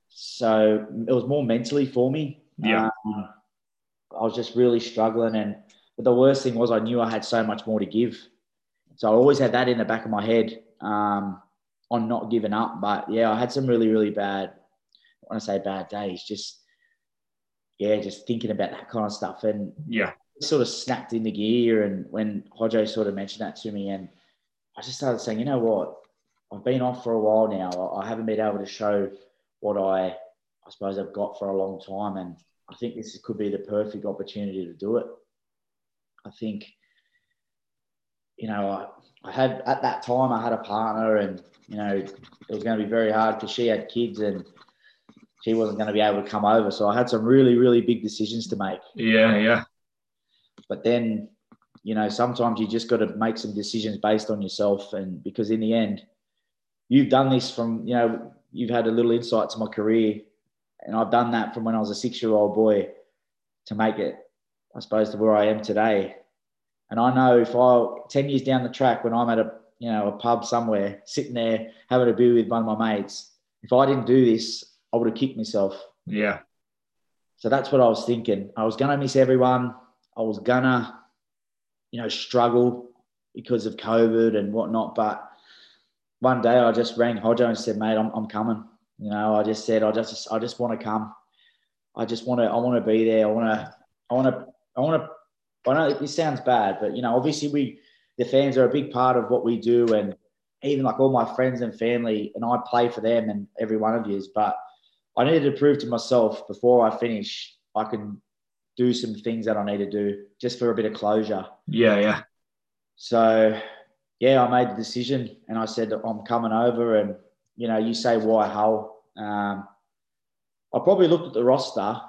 So it was more mentally for me. Yeah. Um, I was just really struggling, and but the worst thing was I knew I had so much more to give. So I always had that in the back of my head um, on not giving up. But yeah, I had some really, really bad. When I say bad days, just yeah, just thinking about that kind of stuff, and yeah, sort of snapped into gear. And when Hodjo sort of mentioned that to me, and I just started saying, you know what? I've been off for a while now. I haven't been able to show what I, I suppose, I've got for a long time. And I think this could be the perfect opportunity to do it. I think you know, I, I had at that time I had a partner, and you know, it was going to be very hard because she had kids and she wasn't going to be able to come over. So I had some really, really big decisions to make. Yeah, yeah. But then, you know, sometimes you just got to make some decisions based on yourself, and because in the end, you've done this from, you know, you've had a little insight to my career, and I've done that from when I was a six-year-old boy to make it, I suppose, to where I am today. And I know if I ten years down the track, when I'm at a you know a pub somewhere, sitting there having a beer with one of my mates, if I didn't do this, I would have kicked myself. Yeah. So that's what I was thinking. I was gonna miss everyone. I was gonna, you know, struggle because of COVID and whatnot. But one day I just rang Hodjo and said, "Mate, I'm, I'm coming." You know, I just said, "I just I just want to come. I just want to I want to be there. I want to I want to I want to I know this sounds bad, but you know, obviously we the fans are a big part of what we do, and even like all my friends and family, and I play for them and every one of yous. But I needed to prove to myself before I finish I can do some things that I need to do just for a bit of closure. Yeah, yeah. So yeah, I made the decision and I said I'm coming over, and you know, you say why Hull. Um, I probably looked at the roster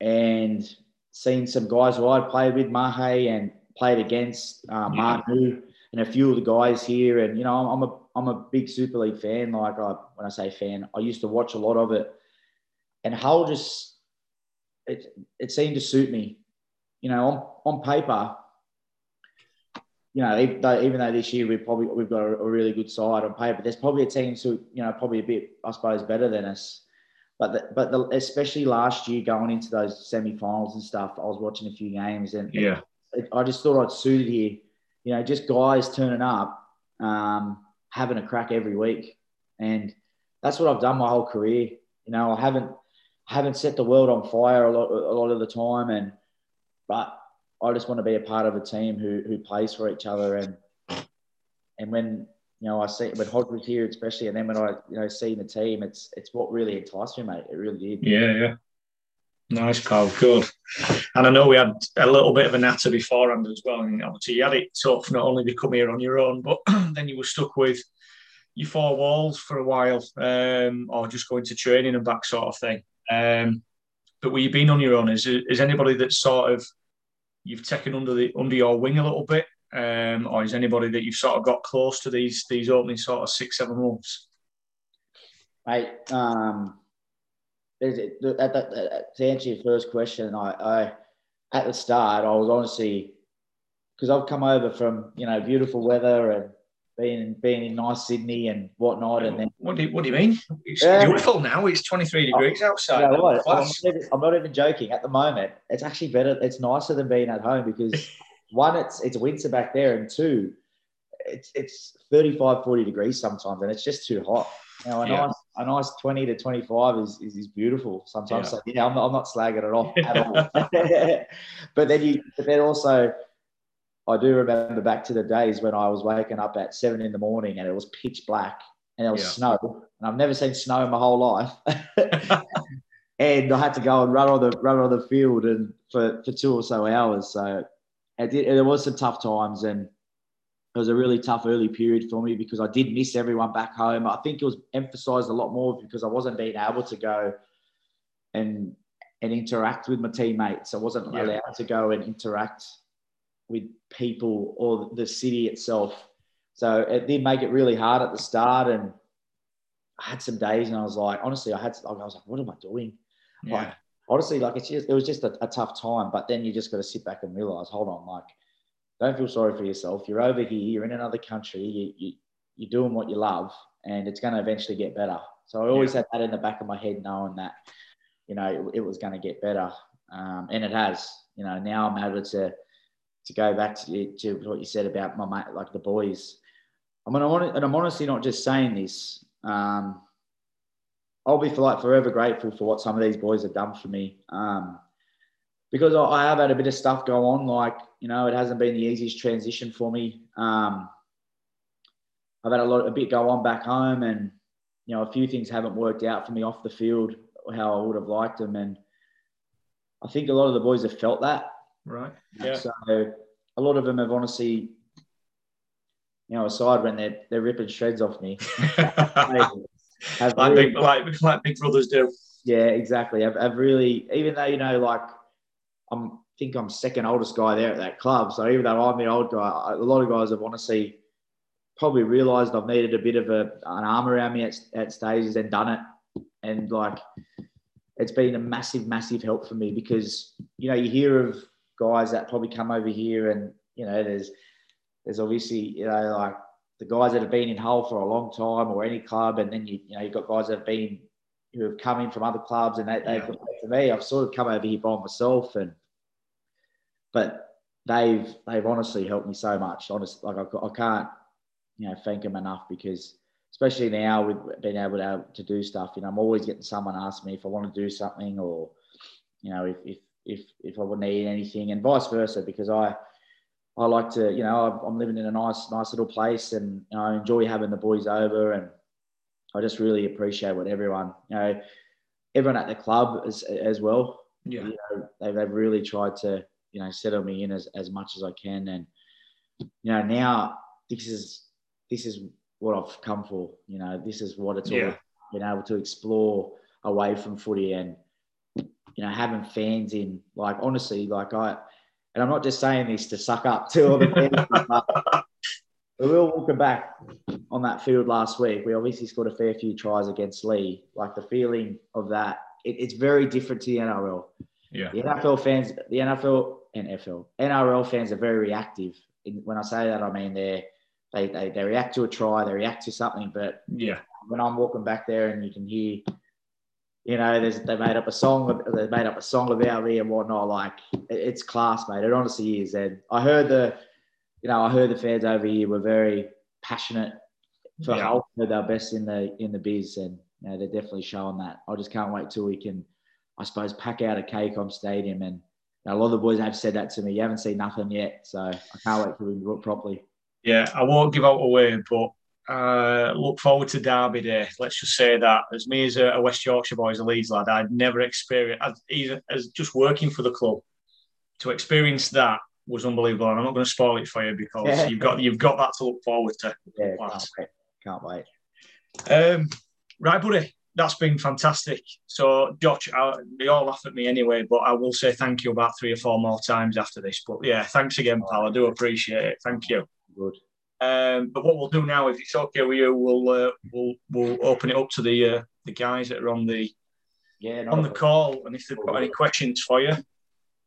and seen some guys who I'd played with, Mahe, and played against uh, Manu and a few of the guys here. And you know, I'm, I'm a I'm a big Super League fan. Like I, when I say fan, I used to watch a lot of it. And Hull just it it seemed to suit me. You know, on, on paper, you know, even though, even though this year we've probably we've got a, a really good side on paper, there's probably a team who you know probably a bit I suppose better than us. But the, but the, especially last year going into those semi-finals and stuff, I was watching a few games and yeah, it, I just thought I'd suited here. You know, just guys turning up, um, having a crack every week, and that's what I've done my whole career. You know, I haven't haven't set the world on fire a lot a lot of the time, and but I just want to be a part of a team who who plays for each other and and when you know, I see when Hodge was here, especially, and then when I, you know, see the team, it's it's what really enticed me, mate. It really did. Yeah, yeah. Nice, Carl. Good. And I know we had a little bit of a natter beforehand as well. And obviously, you had it tough not only to come here on your own, but then you were stuck with your four walls for a while, um, or just going to training and back sort of thing. Um, but were you been on your own? Is is anybody that sort of you've taken under the under your wing a little bit um, or is anybody that you've sort of got close to these these opening sort of six seven months? Mate, um, to answer your first question, I, I at the start I was honestly because I've come over from you know beautiful weather and being being in nice Sydney and whatnot, and then what do you, what do you mean? It's yeah. beautiful now. It's twenty three degrees outside. You know? I'm, not even, I'm not even joking. At the moment, it's actually better. It's nicer than being at home because one, it's it's winter back there, and two, it's it's 35, 40 degrees sometimes, and it's just too hot. Know, a yeah. nice a nice 20 to 25 is, is, is beautiful sometimes. Yeah. So yeah, I'm not, I'm not slagging it off at all. but then you but then also I do remember back to the days when I was waking up at seven in the morning and it was pitch black and there was yeah. snow. And I've never seen snow in my whole life. and I had to go and run on the run on the field and for, for two or so hours. So it, did, was some tough times and it was a really tough early period for me because I did miss everyone back home. I think it was emphasized a lot more because I wasn't being able to go and and interact with my teammates. I wasn't yeah. allowed to go and interact with people or the city itself. So it did make it really hard at the start. And I had some days and I was like, honestly, I had, I was like, what am I doing? Yeah. Like, honestly, like it's just, it was just a, a tough time. But then you just got to sit back and realize, hold on, like, don't feel sorry for yourself. You're over here. You're in another country. You, you you're doing what you love, and it's going to eventually get better. So I always yeah. had that in the back of my head, knowing that you know it, it was going to get better, um, and it has. You know, now I'm able to to go back to, to what you said about my mate, like the boys. I mean, I want, and I'm honestly not just saying this. Um, I'll be for like forever grateful for what some of these boys have done for me. Um, because I have had a bit of stuff go on, like you know, it hasn't been the easiest transition for me. Um, I've had a lot, a bit go on back home, and you know, a few things haven't worked out for me off the field how I would have liked them, and I think a lot of the boys have felt that. Right. Yeah. So a lot of them have honestly you know, aside when they're they're ripping shreds off me. like, really, big, like, like big brothers do. Yeah, exactly. I've, I've really, even though you know, like I'm think I'm second oldest guy there at that club. So even though I'm the old guy, a lot of guys have honestly probably realised I've needed a bit of a, an arm around me at, at stages and done it. And like, it's been a massive, massive help for me because you know you hear of guys that probably come over here and you know there's there's obviously you know like the guys that have been in Hull for a long time or any club, and then you you know you've got guys that have been who have come in from other clubs, and they, they've yeah. for me, I've sort of come over here by myself, and but they've they've honestly helped me so much. Honestly, like I, I can't you know thank them enough because especially now with being able to, to do stuff, you know, I'm always getting someone ask me if I want to do something or you know if if if if I would need anything, and vice versa because I I like to, you know, I'm living in a nice, nice little place, and you know, I enjoy having the boys over, and I just really appreciate what everyone, you know, everyone at the club as as well. Yeah, you know, they've, they've really tried to, you know, settle me in as, as much as I can, and you know, now this is this is what I've come for. You know, this is what it's yeah. all been able to explore away from footy and you know having fans in. Like honestly, like I and I'm not just saying this to suck up to all the fans. we were walking back on that field last week. We obviously scored a fair few tries against Leigh. Like the feeling of that, it, it's very different to the NRL. Yeah. The NFL fans, the NFL, and NFL, NRL fans are very reactive. When I say that, I mean they're they, they, they react to a try, they react to something. But yeah, when I'm walking back there and you can hear you know, there's, they made up a song. They made up a song about me and whatnot. Like it's class, mate. It honestly is. And I heard the, you know, I heard the fans over here were very passionate for yeah. They're best in the in the biz, and you know, they're definitely showing that. I just can't wait till we can, I suppose, pack out a KCOM Stadium. And you know, a lot of the boys have said that to me. You haven't seen nothing yet, so I can't wait till we do it properly. Yeah, I won't give out away, but uh, look forward to Derby Day. Let's just say that. As me as a, West Yorkshire boy, as a Leeds lad, I'd never experienced, as, just working for the club, to experience that was unbelievable. And I'm not going to spoil it for you because yeah. you've got you've got that to look forward to. Yeah, can't wait. Can't wait. Um, right, buddy. That's been fantastic. So, Josh, I, they all laugh at me anyway, but I will say thank you about three or four more times after this. But yeah, thanks again, pal. I do appreciate it. Thank you. Good. Um, but what we'll do now, if it's okay with you, we'll uh, we'll we'll open it up to the uh, the guys that are on the yeah on the call, and if they've got any questions for you,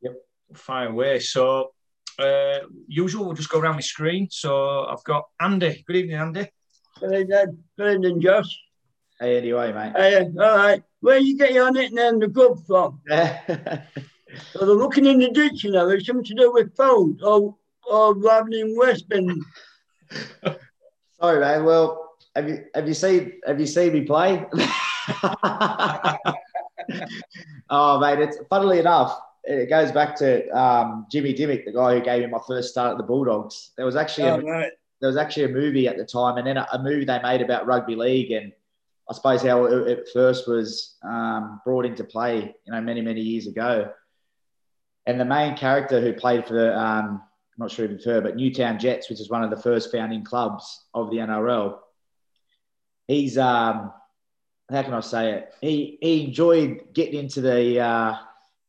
yep, fire away. So, uh, usual, we'll just go around the screen. So I've got Andy. Good evening, Andy. Good evening, good evening, Josh. Hey, anyway, mate. Hey, all right. Where you get your nickname, the Grub, from? so they're looking in the dictionary. It's something to do with food, or or rather than Westbin. Sorry, man. Well, have you have you seen have you seen me play? oh, mate. It's funnily enough, it goes back to um, Jimmy Dymock, the guy who gave me my first start at the Bulldogs. There was actually oh, a, right. there was actually a movie at the time, and then a, a, movie they made about rugby league, and I suppose how it, it first was um, brought into play, you know, many many years ago. And the main character who played for um, not sure if you've heard, but Newtown Jets, which is one of the first founding clubs of the NRL. He's um, how can I say it? He he enjoyed getting into the uh,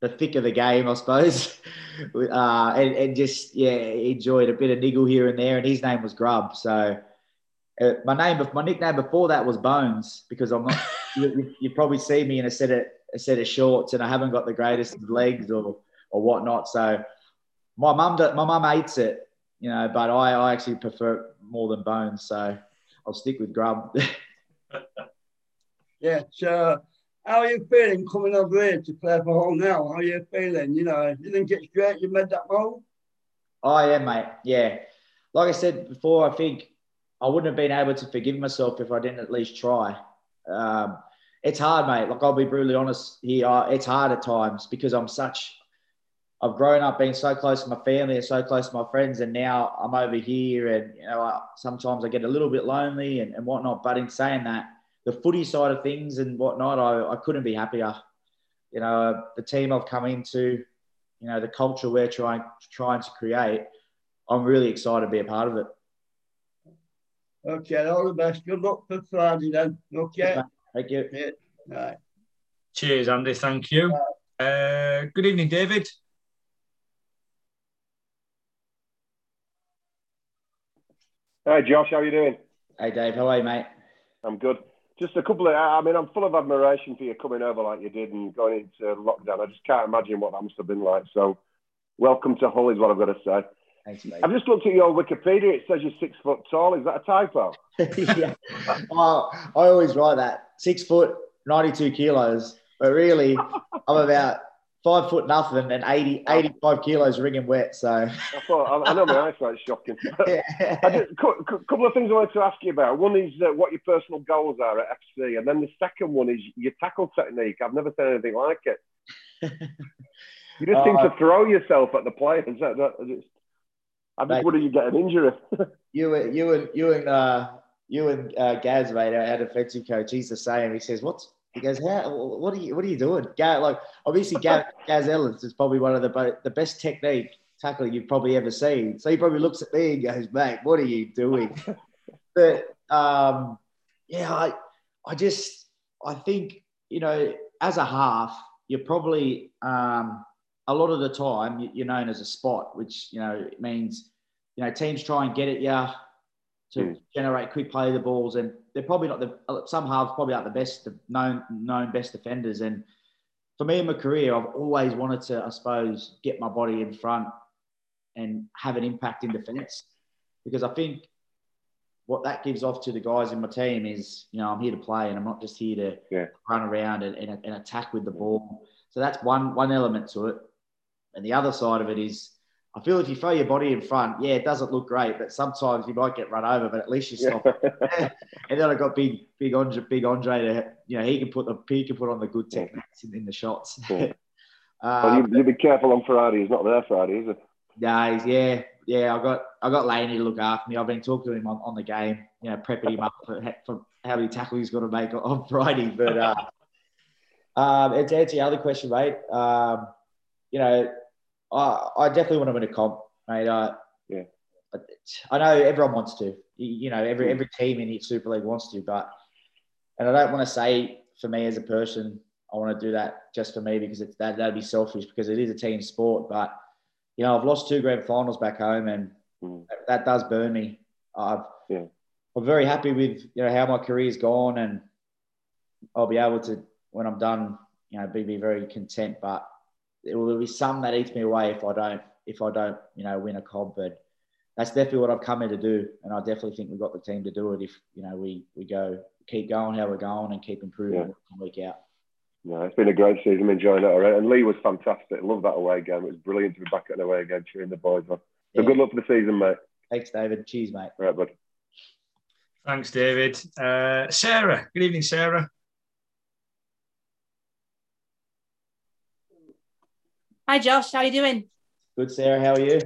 the thick of the game, I suppose, uh, and, and just yeah, enjoyed a bit of niggle here and there. And his name was Grub. So uh, my name, my nickname before that was Bones because I'm not. you, you probably see me in a set of a set of shorts, and I haven't got the greatest legs or or whatnot. So my mum my mum hates it, you know, but I, I actually prefer more than bones, so I'll stick with grub. yeah. So, how are you feeling coming over here to play for Hull now? How are you feeling? You know, you think it's great you made that move? Oh yeah, mate. Yeah. Like I said before, I think I wouldn't have been able to forgive myself if I didn't at least try. Um, it's hard, mate. Like I'll be brutally honest here. It's hard at times because I'm such I've grown up being so close to my family and so close to my friends, and now I'm over here, and you know, I, sometimes I get a little bit lonely and, and whatnot. But in saying that, the footy side of things and whatnot, I, I couldn't be happier. You know, the team I've come into, you know, the culture we're trying trying to create, I'm really excited to be a part of it. Okay, all the best. Good luck for Friday then. Okay. Thank you. Yeah. Right. Cheers, Andy. Thank you. Uh, good evening, David. Hi, Josh. How are you doing? Hey, Dave. How are you, mate? I'm good. Just a couple of, I mean, I'm full of admiration for you coming over like you did and going into lockdown. I just can't imagine what that must have been like. So, welcome to Hull, is what I've got to say. Thanks, mate. I've just looked at your Wikipedia. It says you're six foot tall. Is that a typo? yeah. Well, I always write that six foot, 92 kilos, but really, I'm about five foot nothing and 80, 85 kilos ringing wet. So, I thought, I, I know my eyesight's shocking. Just, a couple of things I wanted to ask you about. One is uh, what your personal goals are at FC, and then the second one is your tackle technique. I've never seen anything like it. You just seem Uh, to throw yourself at the players. That, that, it's, I just Mate. wonder you get an injury. you, and- you and you and uh, you and uh, Gaz, mate, our defensive coach, he's the same. He says, "What's?" He goes, "How? What are you? What are you doing?" Gaz, like obviously, Gaz, Gaz Ellis is probably one of the the best technique tackling you've probably ever seen. So he probably looks at me and goes, "Mate, what are you doing?" but um, yeah, I, I just, I think you know, as a half, you're probably um, a lot of the time you- you're known as a spot, which you know it means you know teams try and get at you to Hmm. generate quick play the balls, and they're probably not the some halves probably aren't the best known known best defenders. And for me in my career, I've always wanted to, I suppose, get my body in front and have an impact in defence because I think what that gives off to the guys in my team is, you know, I'm here to play and I'm not just here to Yeah. run around and, and, and attack with the ball. So that's one one element to it. And the other side of it is, I feel if you throw your body in front, yeah, it doesn't look great, but sometimes you might get run over, but at least you stop. And then I got big, big Andre, big Andre to, you know, he can put the he can put on the good techniques in, in the shots. Um, well, you, you be careful on Friday. He's not there Friday, is it? yeah, he's- yeah, yeah. I got I got Laney to look after me. I've been talking to him on, on the game, you know, prepping him up for, for how many tackles he's got to make on, on Friday. But uh, um, and to answer your other question, mate, um, you know, I, I definitely want to win a comp, mate. Uh, Yeah. I know everyone wants to. You, know, every every team in the Super League wants to, but and I don't want to say for me as a person, I want to do that just for me because it's that that'd be selfish because it is a team sport. But you know, I've lost two grand finals back home, and Mm. that, that does burn me. I've Yeah. I'm very happy with you know how my career's gone, and I'll be able to when I'm done, you know, be, be very content. But there will be some that eats me away if I don't if I don't you know win a cob. But that's definitely what I've come here to do, and I definitely think we've got the team to do it if you know we we go keep going how we're going and keep improving Yeah. week in, week out. No, it's been a great season. I'm enjoying it already. And Leigh was fantastic. Love that away game. It was brilliant to be back at an away game cheering the boys on. So Yeah. good luck for the season, mate. Thanks, David. Cheers, mate. All right, bud. Thanks, David. Uh, Sarah. Good evening, Sarah. Hi Josh, how you doing? Good, Sarah. How are you?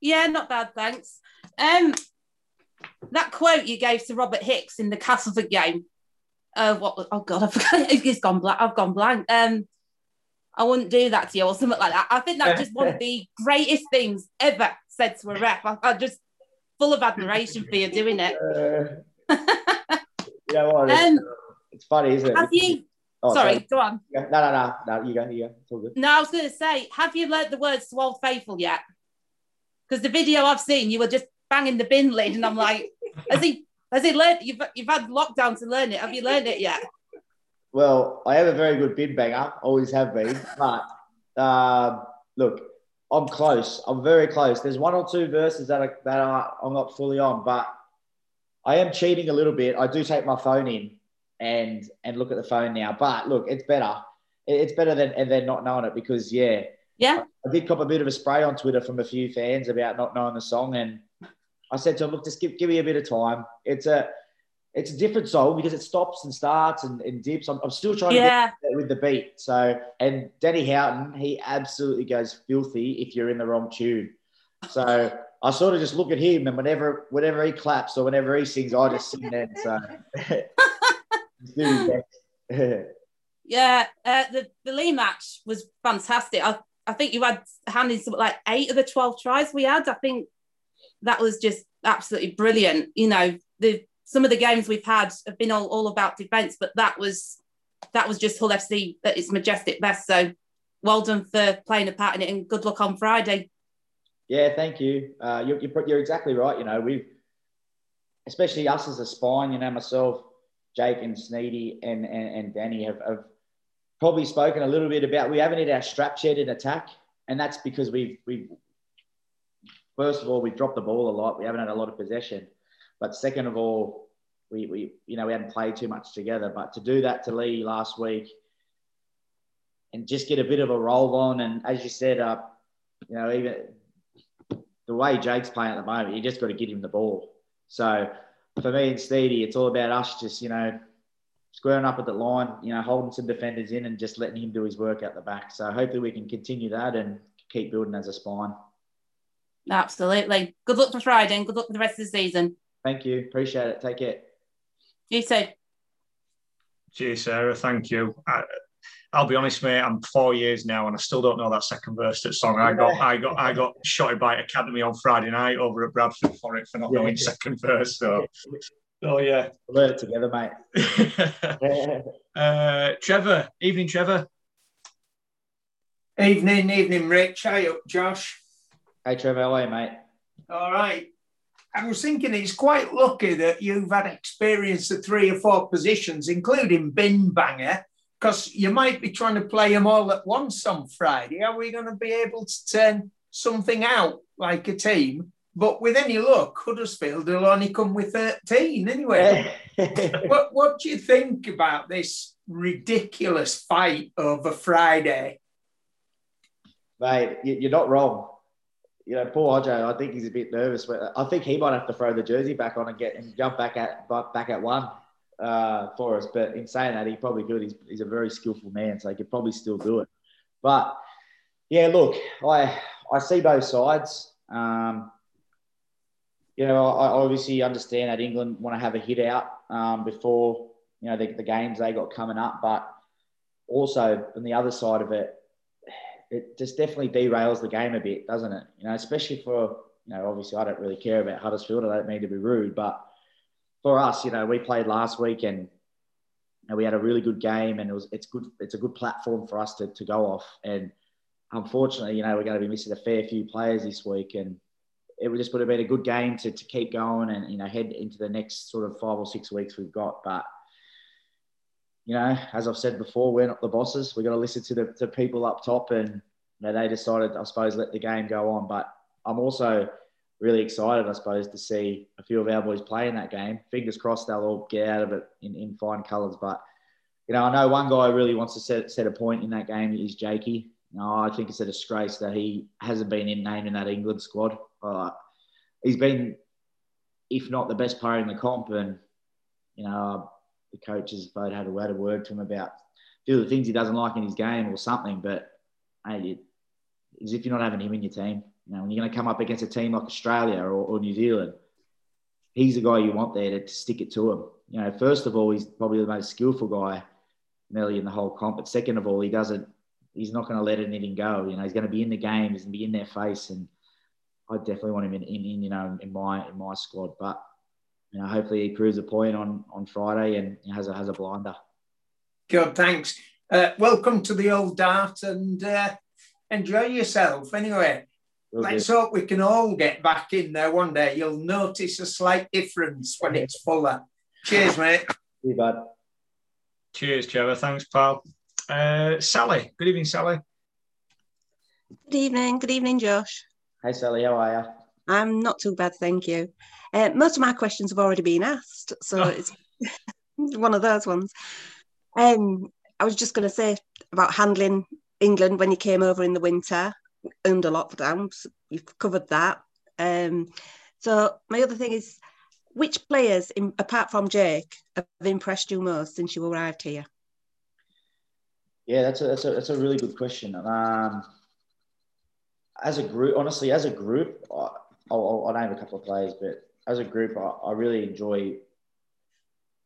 Yeah, not bad, thanks. Um, that quote you gave to Robert Hicks in the Castleford game. Uh, what? Oh God, I forgot. It's gone blank. I've gone blank. Um, I wouldn't do that to you or something like that. I think that's just one of the greatest things ever said to a ref. I, I'm just full of admiration for you doing it. Uh, know what? It's, Um, it's funny, isn't it? Have you? Oh, sorry, go on. Yeah, No, no, no, no. You go. You go. It's all good. No, I was going to say, have you learnt the words to Old Faithful yet? Because the video I've seen, you were just banging the bin lid, and I'm like, has he? Has he learned? You've you've had lockdown to learn it. Have you learned it yet? Well, I am a very good bin banger, always have been. But um, look, I'm close. I'm very close. There's one or two verses that are, that are I'm not fully on, but I am cheating a little bit. I do take my phone in and and look at the phone now. But look, it's better. It's better than and than not knowing it because yeah, Yeah. I did cop a bit of a spray on Twitter from a few fans about not knowing the song, and I said to him, "Look, just give, give me a bit of time. It's a it's a different song because it stops and starts and, and dips. I'm, I'm still trying to get Yeah. with the beat. So, and Danny Houghton, he absolutely goes filthy if you're in the wrong tune. So I sort of just look at him, and whenever whenever he claps or whenever he sings, I just sing then. So He's doing his best. Yeah. Uh, the the Leigh match was fantastic. I I think you had handed something like eight of the twelve tries we had. I think that was just absolutely brilliant. You know, the some of the games we've had have been all, all about defence, but that was that was just Hull FC at its majestic best. So well done for playing a part in it, and good luck on Friday. Yeah, thank you. Uh, you're, you're exactly right. You know, we've especially us as a spine. You know, myself, Jake, and Sneydy, and and, and Danny have, have probably spoken a little bit about we haven't hit our strap yet in attack, and that's because we've we've first of all we've dropped the ball a lot. We haven't had a lot of possession, but second of all, we we you know we hadn't played too much together. But to do that to Leigh last week and just get a bit of a roll on, and as you said, uh, you know even the way Jake's playing at the moment, you just got to get him the ball. So for me and Sneydy, it's all about us just, you know, squaring up at the line, you know, holding some defenders in and just letting him do his work out the back. So hopefully we can continue that and keep building as a spine. Absolutely. Good luck for Friday and good luck for the rest of the season. Thank you. Appreciate it. Take care. You too. Cheers, Sarah. Thank you. I, I'll be honest, mate. I'm four years now, and I still don't know that second verse to the song. I got, I got, I got shot by Academy on Friday night over at Bradford for it for not yeah. knowing second verse. So, oh yeah, learn it together, mate. uh, Trevor, evening, Trevor. Evening, evening, Rich. How you up, Josh? Hey, Trevor. How are you, mate? All right. I was thinking it's quite lucky that you've had experience at three or four positions, including bin banger because you might be trying to play them all at once on Friday. Are we going to be able to turn something out like a team? But with any luck, Huddersfield will only come with 13 anyway. what, what do you think about this ridiculous fight over Friday? Mate, you're not wrong. You know, poor Ojo, I think he's a bit nervous, but I think he might have to throw the jersey back on and get and jump back at back at one uh, for us. But in saying that, he probably could. He's, he's a very skillful man, so he could probably still do it. But yeah, look, I I see both sides. Um, you know, I obviously understand that England want to have a hit out um, before you know the, the games they got coming up, but also on the other side of it, it just definitely derails the game a bit, doesn't it? You know, especially for you know, obviously I don't really care about Huddersfield. I don't mean to be rude, but for us, you know, we played last week and, we had a really good game, and it was it's good. It's a good platform for us to, to go off. And unfortunately, you know, we're going to be missing a fair few players this week, and it would just would have been a good game to, to keep going and you know head into the next sort of five or six weeks we've got. But you know, as I've said before, we're not the bosses. We've got to listen to the to people up top, and you know, they decided, I suppose, let the game go on. But I'm also really excited, I suppose, to see a few of our boys play in that game. Fingers crossed they'll all get out of it in, in fine colours. But, you know, I know one guy really wants to set, set a point in that game is Jakey. Know, I think it's a disgrace that he hasn't been in named in that England squad. Uh, he's been, if not the best player in the comp, and, you know, the coaches both had a word of word to him about a few of the things he doesn't like in his game or something. But, hey, as if you're not having him in your team. Know, when you're going to come up against a team like Australia or, or New Zealand, he's the guy you want there to, to, stick it to him. You know, first of all, he's probably the most skillful guy, nearly in the whole comp. But second of all, he doesn't. He's not going to let anything go. You know, he's going to be in the game. He's going to be in their face, and I definitely want him in, in, in you know, in my in my squad. But you know, hopefully he proves a point on on Friday and has a has a blinder. Good, thanks. Uh, welcome to the old dart and uh, enjoy yourself. Anyway, Let's hope we can all get back in there one day. You'll notice a slight difference when it's fuller. Cheers, mate. You bud. Cheers, Trevor. Thanks, pal. Uh, Sally. Good evening, Sally. Good evening. Good evening, Josh. Hi, Sally. How are you? I'm not too bad, thank you. Uh, most of my questions have already been asked, so oh. it's one of those ones. Um, I was just going to say about handling England when you came over in the winter under lockdown. So you've covered that. Um, so my other thing is, which players, in, apart from Jake, have impressed you most since you arrived here? Yeah, that's a that's a, that's a really good question. Um, as a group, honestly, as a group, I, will I'll name a couple of players, but as a group, I, I really enjoy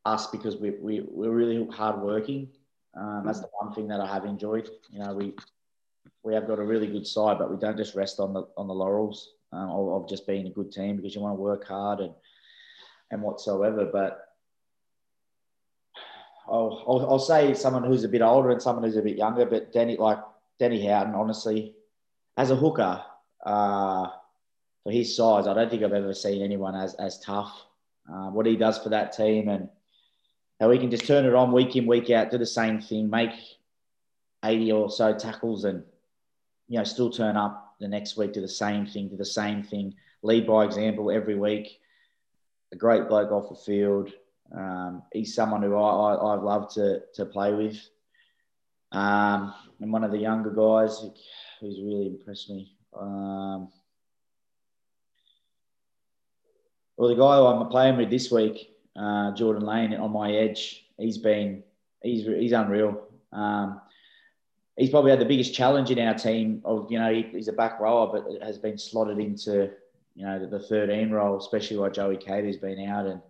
us because we, we, we're really hardworking. Um, that's the one thing that I have enjoyed. You know, we we have got a really good side, but we don't just rest on the on the laurels um, of, of, just being a good team because you want to work hard and and whatsoever. But I'll, I'll, I'll, say someone who's a bit older and someone who's a bit younger. But Danny, like Danny Houghton, honestly, as a hooker, uh, for his size, I don't think I've ever seen anyone as as tough. Uh, what he does for that team and how he can just turn it on week in, week out, do the same thing, make 80 or so tackles and, you know, still turn up the next week, do the same thing, do the same thing, lead by example every week. A great bloke off the field. Um, he's someone who I, I, I've loved to, to play with. Um, and one of the younger guys who's really impressed me. Um, well, the guy I'm playing with this week, uh, Jordan Lane, on my edge, he's been he's he's unreal. Um, he's probably had the biggest challenge in our team. Of you know, he, he's a back rower, but has been slotted into you know the, the 13 role, especially while Joey Cator's been out, and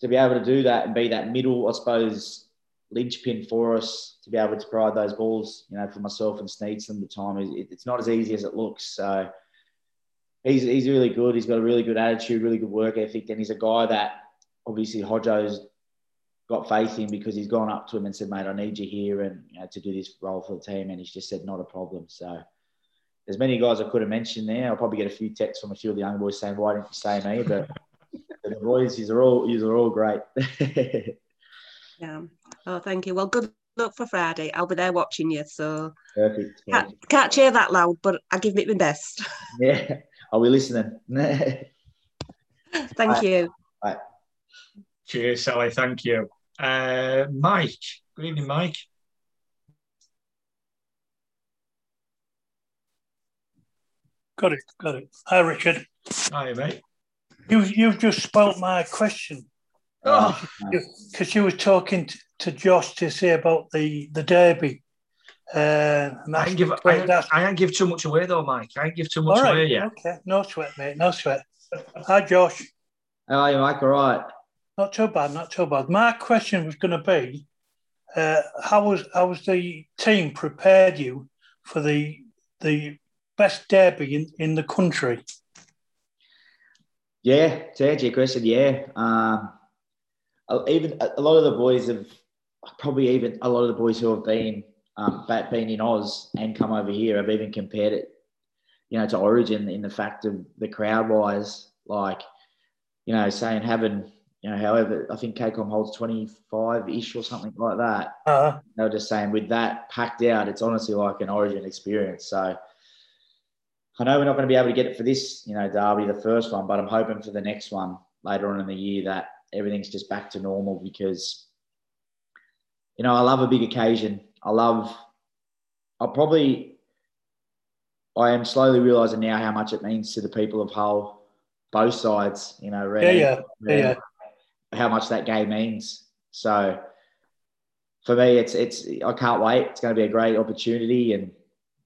to be able to do that and be that middle, I suppose, linchpin for us to be able to provide those balls, you know, for myself and Sneyd the time, it, it's not as easy as it looks. So he's, he's really good. He's got a really good attitude, really good work ethic. And he's a guy that obviously Hodjo's got faith in because he's gone up to him and said, mate, I need you here and you know, to do this role for the team. And he's just said, not a problem. So there's many guys I could have mentioned there. I'll probably get a few texts from a few of the young boys saying, why didn't you say me? But the boys, these are all, these are all great. yeah. Oh, thank you. Well, good luck for Friday. I'll be there watching you. So perfect. Can't, can't cheer that loud, but I give it my best. Yeah. Are we listening? thank you. Bye. Cheers, Sally. Thank you. Uh, Mike. Good evening, Mike. Got it, got it. Hi, Richard. Hi, mate. You, you've just spoilt my question. Oh. Because you were talking to, to, Josh to say about the, the derby. Uh, I ain't give I ain't, I ain't give too much away though, Mike. I ain't give too much away yet. Okay, no sweat, mate. No sweat. Hi, Josh. How are you, Mike? All right. Not too bad. Not too bad. My question was going to be, uh, how was how was the team prepared you for the the best derby in, in the country? Yeah, to answer your question, yeah. Um, even a lot of the boys have probably even a lot of the boys who have been um, been in Oz and come over here have even compared it, you know, to Origin in the fact of the crowd wise, like, you know, saying having, you know, however, I think KCOM holds 25 ish or something like that. Uh-huh. They were just saying with that packed out, it's honestly like an Origin experience. So I know we're not going to be able to get it for this, you know, Derby, the first one, but I'm hoping for the next one later on in the year that everything's just back to normal because, you know, I love a big occasion. I love, I probably, I am slowly realizing now how much it means to the people of Hull, both sides, you know, yeah, yeah, yeah, how much that game means. So for me, it's, it's, I can't wait. It's going to be a great opportunity. And,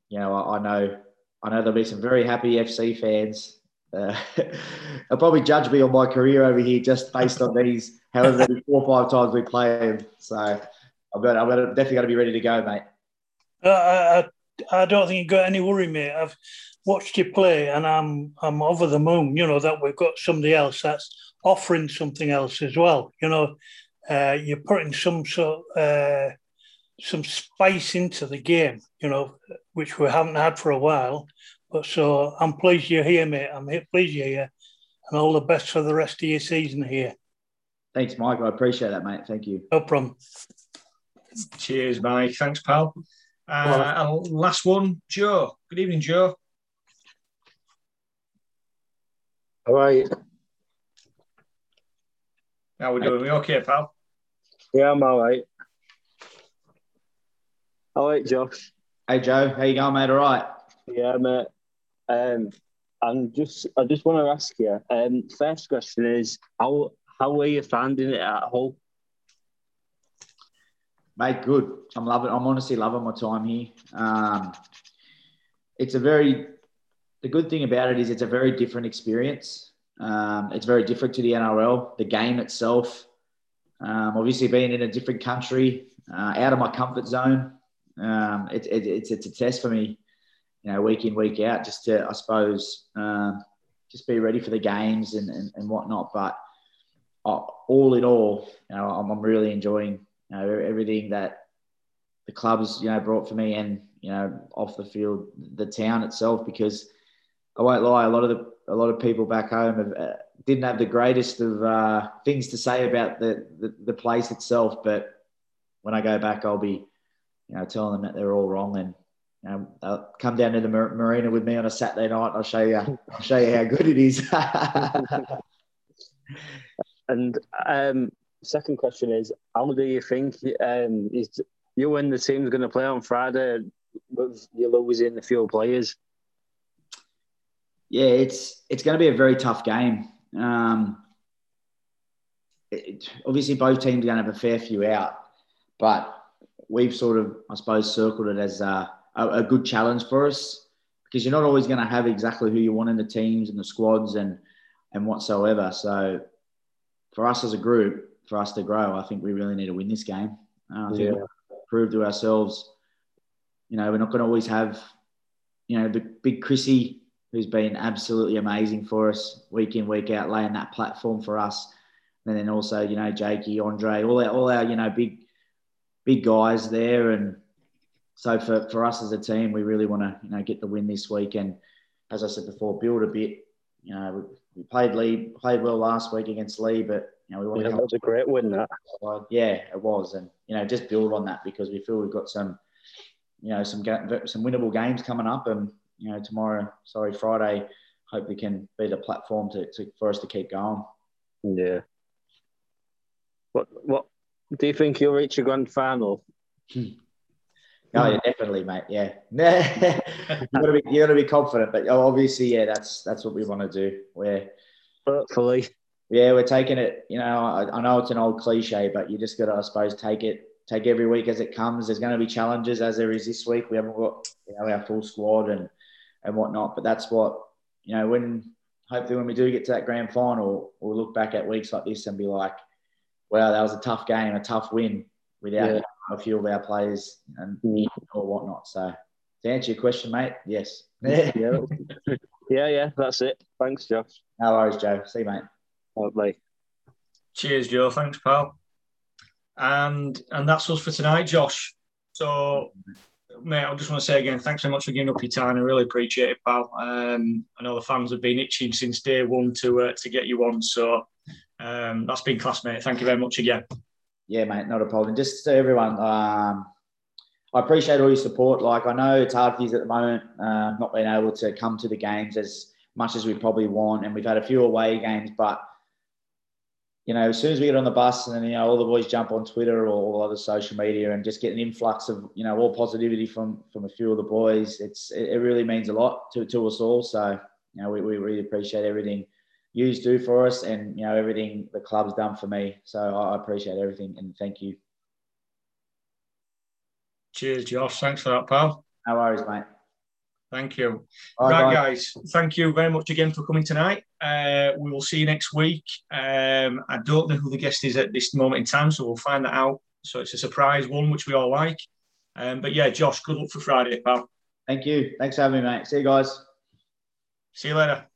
you know, I, I know, I know there'll be some very happy FC fans uh, they'll probably judge me on my career over here just based on these, however many four or five times we play them. So I'm, gonna, I'm gonna, definitely going to be ready to go, mate. Uh, I, I don't think you've got any worry, mate. I've watched you play, and I'm I'm over the moon. You know that we've got somebody else that's offering something else as well. You know, uh, you're putting some sort uh, some spice into the game. You know, which we haven't had for a while. But so I'm pleased you're here, mate. I'm pleased you're here, and all the best for the rest of your season here. Thanks, Mike. I appreciate that, mate. Thank you. No problem. Cheers, Mike. Thanks, pal. Uh, and last one, Joe. Good evening, Joe. All right. How we doing? We okay, pal? Yeah, I'm all right. All right, Josh. Hey, Joe. How you going, mate? All right. Yeah, mate. Um, and just I just want to ask you. Um, first question is how how are you finding it at home? Mate, good. I'm loving. I'm honestly loving my time here. Um, it's a very. The good thing about it is it's a very different experience. Um, it's very different to the NRL. The game itself, um, obviously being in a different country, uh, out of my comfort zone, um, it, it, it's it's a test for me you know, week in, week out, just to, I suppose, um, just be ready for the games and, and, and whatnot. But uh, all in all, you know, I'm, I'm really enjoying you know everything that the clubs you know brought for me, and you know off the field, the town itself. Because I won't lie, a lot of the a lot of people back home have, uh, didn't have the greatest of uh, things to say about the, the, the place itself. But when I go back, I'll be you know telling them that they're all wrong and uh, come down to the marina with me on a Saturday night. I'll show you. I'll show you how good it is. and um, second question is, how do you think um, is you and the team's going to play on Friday with you losing the few players? Yeah, it's it's going to be a very tough game. Um, it, obviously, both teams are going to have a fair few out, but we've sort of, I suppose, circled it as a a, a good challenge for us because you're not always going to have exactly who you want in the teams and the squads and and whatsoever. So for us as a group, for us to grow, I think we really need to win this game. Uh, I think yeah. prove to ourselves, you know, we're not going to always have, you know, the big Chrissy who's been absolutely amazing for us week in week out, laying that platform for us. And then also, you know, Jakey, Andre, all our, all our, you know, big, big guys there, and so for, for us as a team, we really want to you know get the win this week, and as I said before, build a bit. You know, we, we played Leigh, played well last week against Leigh, but you know we want yeah, to. That was a great win. That. Yeah, it was, and you know just build on that because we feel we've got some, you know, some some winnable games coming up, and you know tomorrow, sorry Friday, hopefully can be the platform to, to for us to keep going. Yeah. What what do you think you'll reach a grand final? Hmm. Oh, yeah, definitely, mate. Yeah, you got to be you got to be confident, but oh, obviously, yeah, that's that's what we want to do. We're hopefully, yeah, we're taking it. You know, I, I know it's an old cliche, but you just got to, I suppose, take it take every week as it comes. There's going to be challenges as there is this week. We haven't got you know our full squad and and whatnot, but that's what you know when hopefully when we do get to that grand final, we'll look back at weeks like this and be like, wow, that was a tough game, a tough win without. Yeah a few of our players and or whatnot. So to answer your question, mate, yes. yeah, yeah, yeah, that's it. Thanks, Josh. No worries, Joe. See you, mate. Bye. Cheers, Joe. Thanks, pal. And and that's us for tonight, Josh. So, mate, I just want to say again, thanks so much for giving up your time. I really appreciate it, pal. Um, I know the fans have been itching since day one to uh, to get you on. So um, that's been class, mate. Thank you very much again. Yeah, mate, not a problem. Just to everyone, um, I appreciate all your support. Like, I know it's hard for you at the moment, uh, not being able to come to the games as much as we probably want. And we've had a few away games, but, you know, as soon as we get on the bus and then, you know, all the boys jump on Twitter or all other social media and just get an influx of, you know, all positivity from from a few of the boys, it's it, it really means a lot to, to us all. So, you know, we, we really appreciate everything yous do for us and you know everything the club's done for me. So I appreciate everything and thank you. Cheers, Josh. Thanks for that, pal. No worries, mate. Thank you. All right, guys. Thank you very much again for coming tonight. Uh, we will see you next week. Um, I don't know who the guest is at this moment in time, so we'll find that out. So it's a surprise one, which we all like. Um, but yeah, Josh, good luck for Friday, pal. Thank you. Thanks for having me, mate. See you guys. See you later.